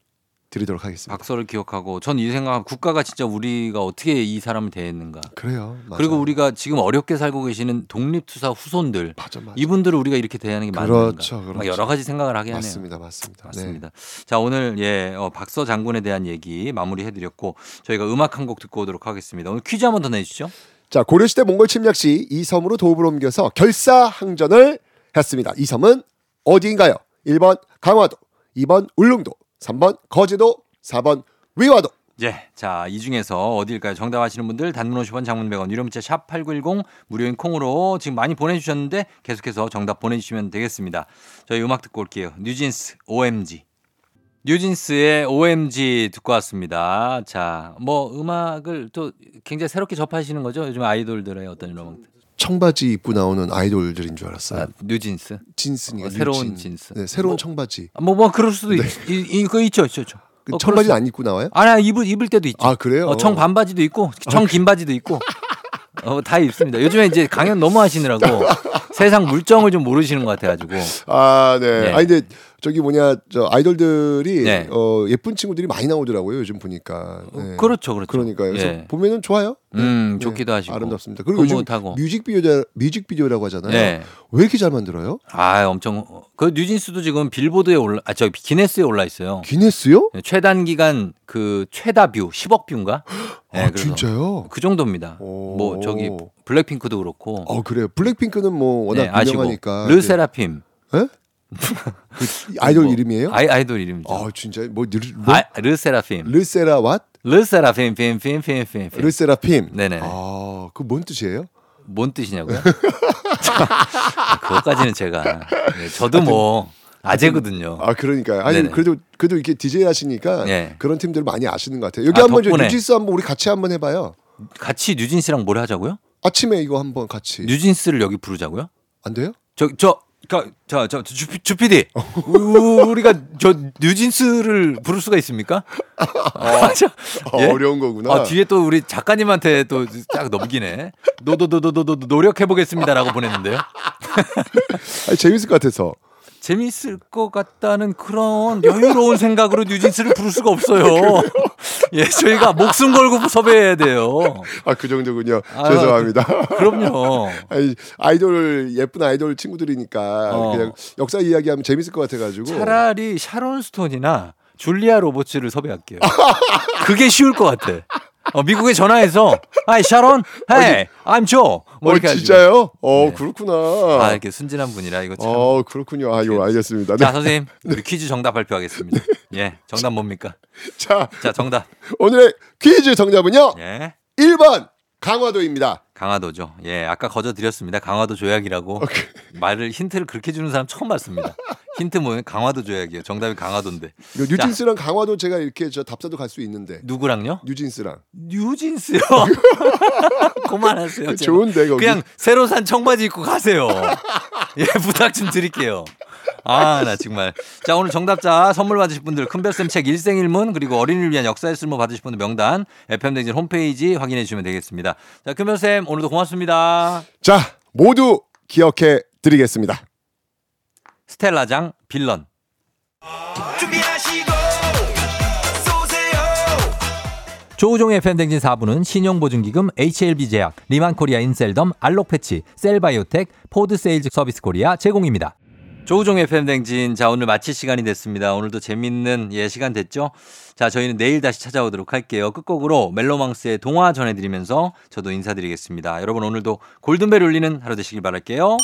드리도록 하겠습니다. 박서를 기억하고 전 이 생각 국가가 진짜 우리가 어떻게 이 사람을 대했는가. 그래요. 맞아요. 그리고 우리가 지금 어렵게 살고 계시는 독립투사 후손들 맞아, 맞아. 이분들을 우리가 이렇게 대하는 게 그렇죠, 맞는가. 그렇죠. 여러 가지 생각을 하게. 맞습니다. 맞습니다. 맞습니다. 네. 자 오늘 예 어, 박서 장군에 대한 얘기 마무리해드렸고 저희가 음악 한 곡 듣고 오도록 하겠습니다. 오늘 퀴즈 한번 더 내주시죠. 자 고려시대 몽골 침략 시 이 섬으로 도읍을 옮겨서 결사항전을 했습니다. 이 섬은 어디인가요? 1번 강화도, 2번 울릉도, 3번 거제도, 4번 위화도. 예. 자, 이 중에서 어디일까요? 정답 아시는 분들 단문 50원 장문 100원 유료 문자 샵 8910 무료인 콩으로 지금 많이 보내 주셨는데 계속해서 정답 보내 주시면 되겠습니다. 저희 음악 듣고 올게요. 뉴진스 OMG. 뉴진스의 OMG 듣고 왔습니다. 자, 뭐 음악을 또 굉장히 새롭게 접하시는 거죠? 요즘 아이돌들의 어떤 이런 청바지 입고 나오는 아이돌들인 줄 알았어요. 아, 뉴진스. 진스니까 어, 새로운 진스. 네, 새로운 뭐, 청바지. 뭐뭐 뭐 그럴 수도 네. 있, 이거 있죠, 있죠, 있죠. 그 어, 청바지 안 입고 나와요? 아니, 입을 입을 때도 있죠. 아 그래요? 어, 청 반바지도 있고 청 긴 바지도 있고. 어, 다 입습니다. 요즘에 이제 강연 너무 하시느라고 세상 물정을 좀 모르시는 것 같아가지고. 아, 네. 네. 아니, 근데 저기 뭐냐, 저 아이돌들이 네. 어, 예쁜 친구들이 많이 나오더라고요. 요즘 보니까. 어, 네. 그렇죠, 그렇죠. 그래서 네. 보면은 좋아요. 음, 네. 좋기도 하시고. 아름답습니다. 그리고 요즘 뮤직비디오, 뮤직비디오라고 하잖아요. 네. 왜 이렇게 잘 만들어요? 아, 엄청. 그 뉴진스도 지금 빌보드에 올라, 아, 저 기네스에 올라 있어요. 기네스요? 최단 기간 그 최다 view 10억 view인가? 네, 아, 진짜요? 그 정도입니다. 오. 뭐 저기 블랙핑크도 그렇고. 어 그래요. 블랙핑크는 뭐 워낙 네, 유명하니까. 르세라핌. 네? 그 아이돌 뭐, 이름이에요? 아이, 아이돌 이름이죠. 아 진짜 뭐, 르, 뭐? 아, 르세라핌. 르세라 왓? 르세라핌 핌핌 핌 핌. 르세라핌. 네네. 아그 뭔 뜻이에요? 뭔 뜻이냐고요? 그것까지는 제가 네, 저도 뭐 아재거든요. 아 그러니까요. 아니 네네. 그래도 그래도 이렇게 디제이 하시니까 네. 그런 팀들 많이 아시는 것 같아요. 여기 아, 한번 뉴진스 한번 우리 같이 한번 해봐요. 같이 뉴진 스랑 뭘 하자고요? 아침에 이거 한번 같이. 뉴진스를 여기 부르자고요? 안 돼요? 저 저 그러니까 자, 저 주, PD 우리가 저 뉴진스를 부를 수가 있습니까? 어, 예? 어려운 거구나. 아, 뒤에 또 우리 작가님한테 또 쫙 넘기네. 노도도도도도 노력해 보겠습니다라고 보냈는데요. 아니, 재밌을 것 같아서. 재밌을 것 같다는 그런 여유로운 생각으로 뉴진스를 부를 수가 없어요. 예, 저희가 목숨 걸고 섭외해야 돼요. 아, 그 정도군요. 아, 죄송합니다. 그럼요. 아니, 아이돌, 예쁜 아이돌 친구들이니까 어. 그냥 역사 이야기하면 재밌을 것 같아가지고. 차라리 샤론 스톤이나 줄리아 로버츠를 섭외할게요. 그게 쉬울 것 같아. 어, 미국에 전화해서 아이 샤론, hey, I'm Joe. 뭐 어, 진짜요? 어 네. 그렇구나. 아 이렇게 순진한 분이라 이거 참. 어 그렇군요. 아 이거 알겠습니다. 네. 자 선생님 우리 퀴즈 정답 발표하겠습니다. 예, 정답 뭡니까? 자, 자 정답. 오늘의 퀴즈 정답은요. 예. 1번 강화도입니다. 강화도죠. 예, 아까 거저 드렸습니다. 강화도 조약이라고 오케이. 말을 힌트를 그렇게 주는 사람 처음 봤습니다. 힌트 뭐예요? 강화도 조약이에요. 정답이 강화도인데. 뉴진스랑 자. 강화도 제가 이렇게 저 답사도 갈 수 있는데. 누구랑요? 뉴진스랑. 뉴진스요? 그만하세요. 좋은데 거기. 그냥 새로 산 청바지 입고 가세요. 예, 부탁 좀 드릴게요. 아, 나 정말. 자, 오늘 정답자 선물 받으실 분들 큰별쌤 책 일생일문 그리고 어린이를 위한 역사의 쓸모 받으실 분들 명단 FM댕진 홈페이지 확인해 주시면 되겠습니다. 자, 큰별쌤 오늘도 고맙습니다. 자, 모두 기억해 드리겠습니다. 스텔라장 빌런. 조우종의 펨댕진 4부는 신용보증기금 HLB제약, 리만코리아 인셀덤, 알록패치, 셀바이오텍, 포드세일즈 서비스 코리아 제공입니다. 조우종의 펨댕진. 자, 오늘 마칠 시간이 됐습니다. 오늘도 재밌는 예, 시간 됐죠? 자, 저희는 내일 다시 찾아오도록 할게요. 끝곡으로 멜로망스의 동화 전해드리면서 저도 인사드리겠습니다. 여러분 오늘도 골든벨 울리는 하루 되시길 바랄게요.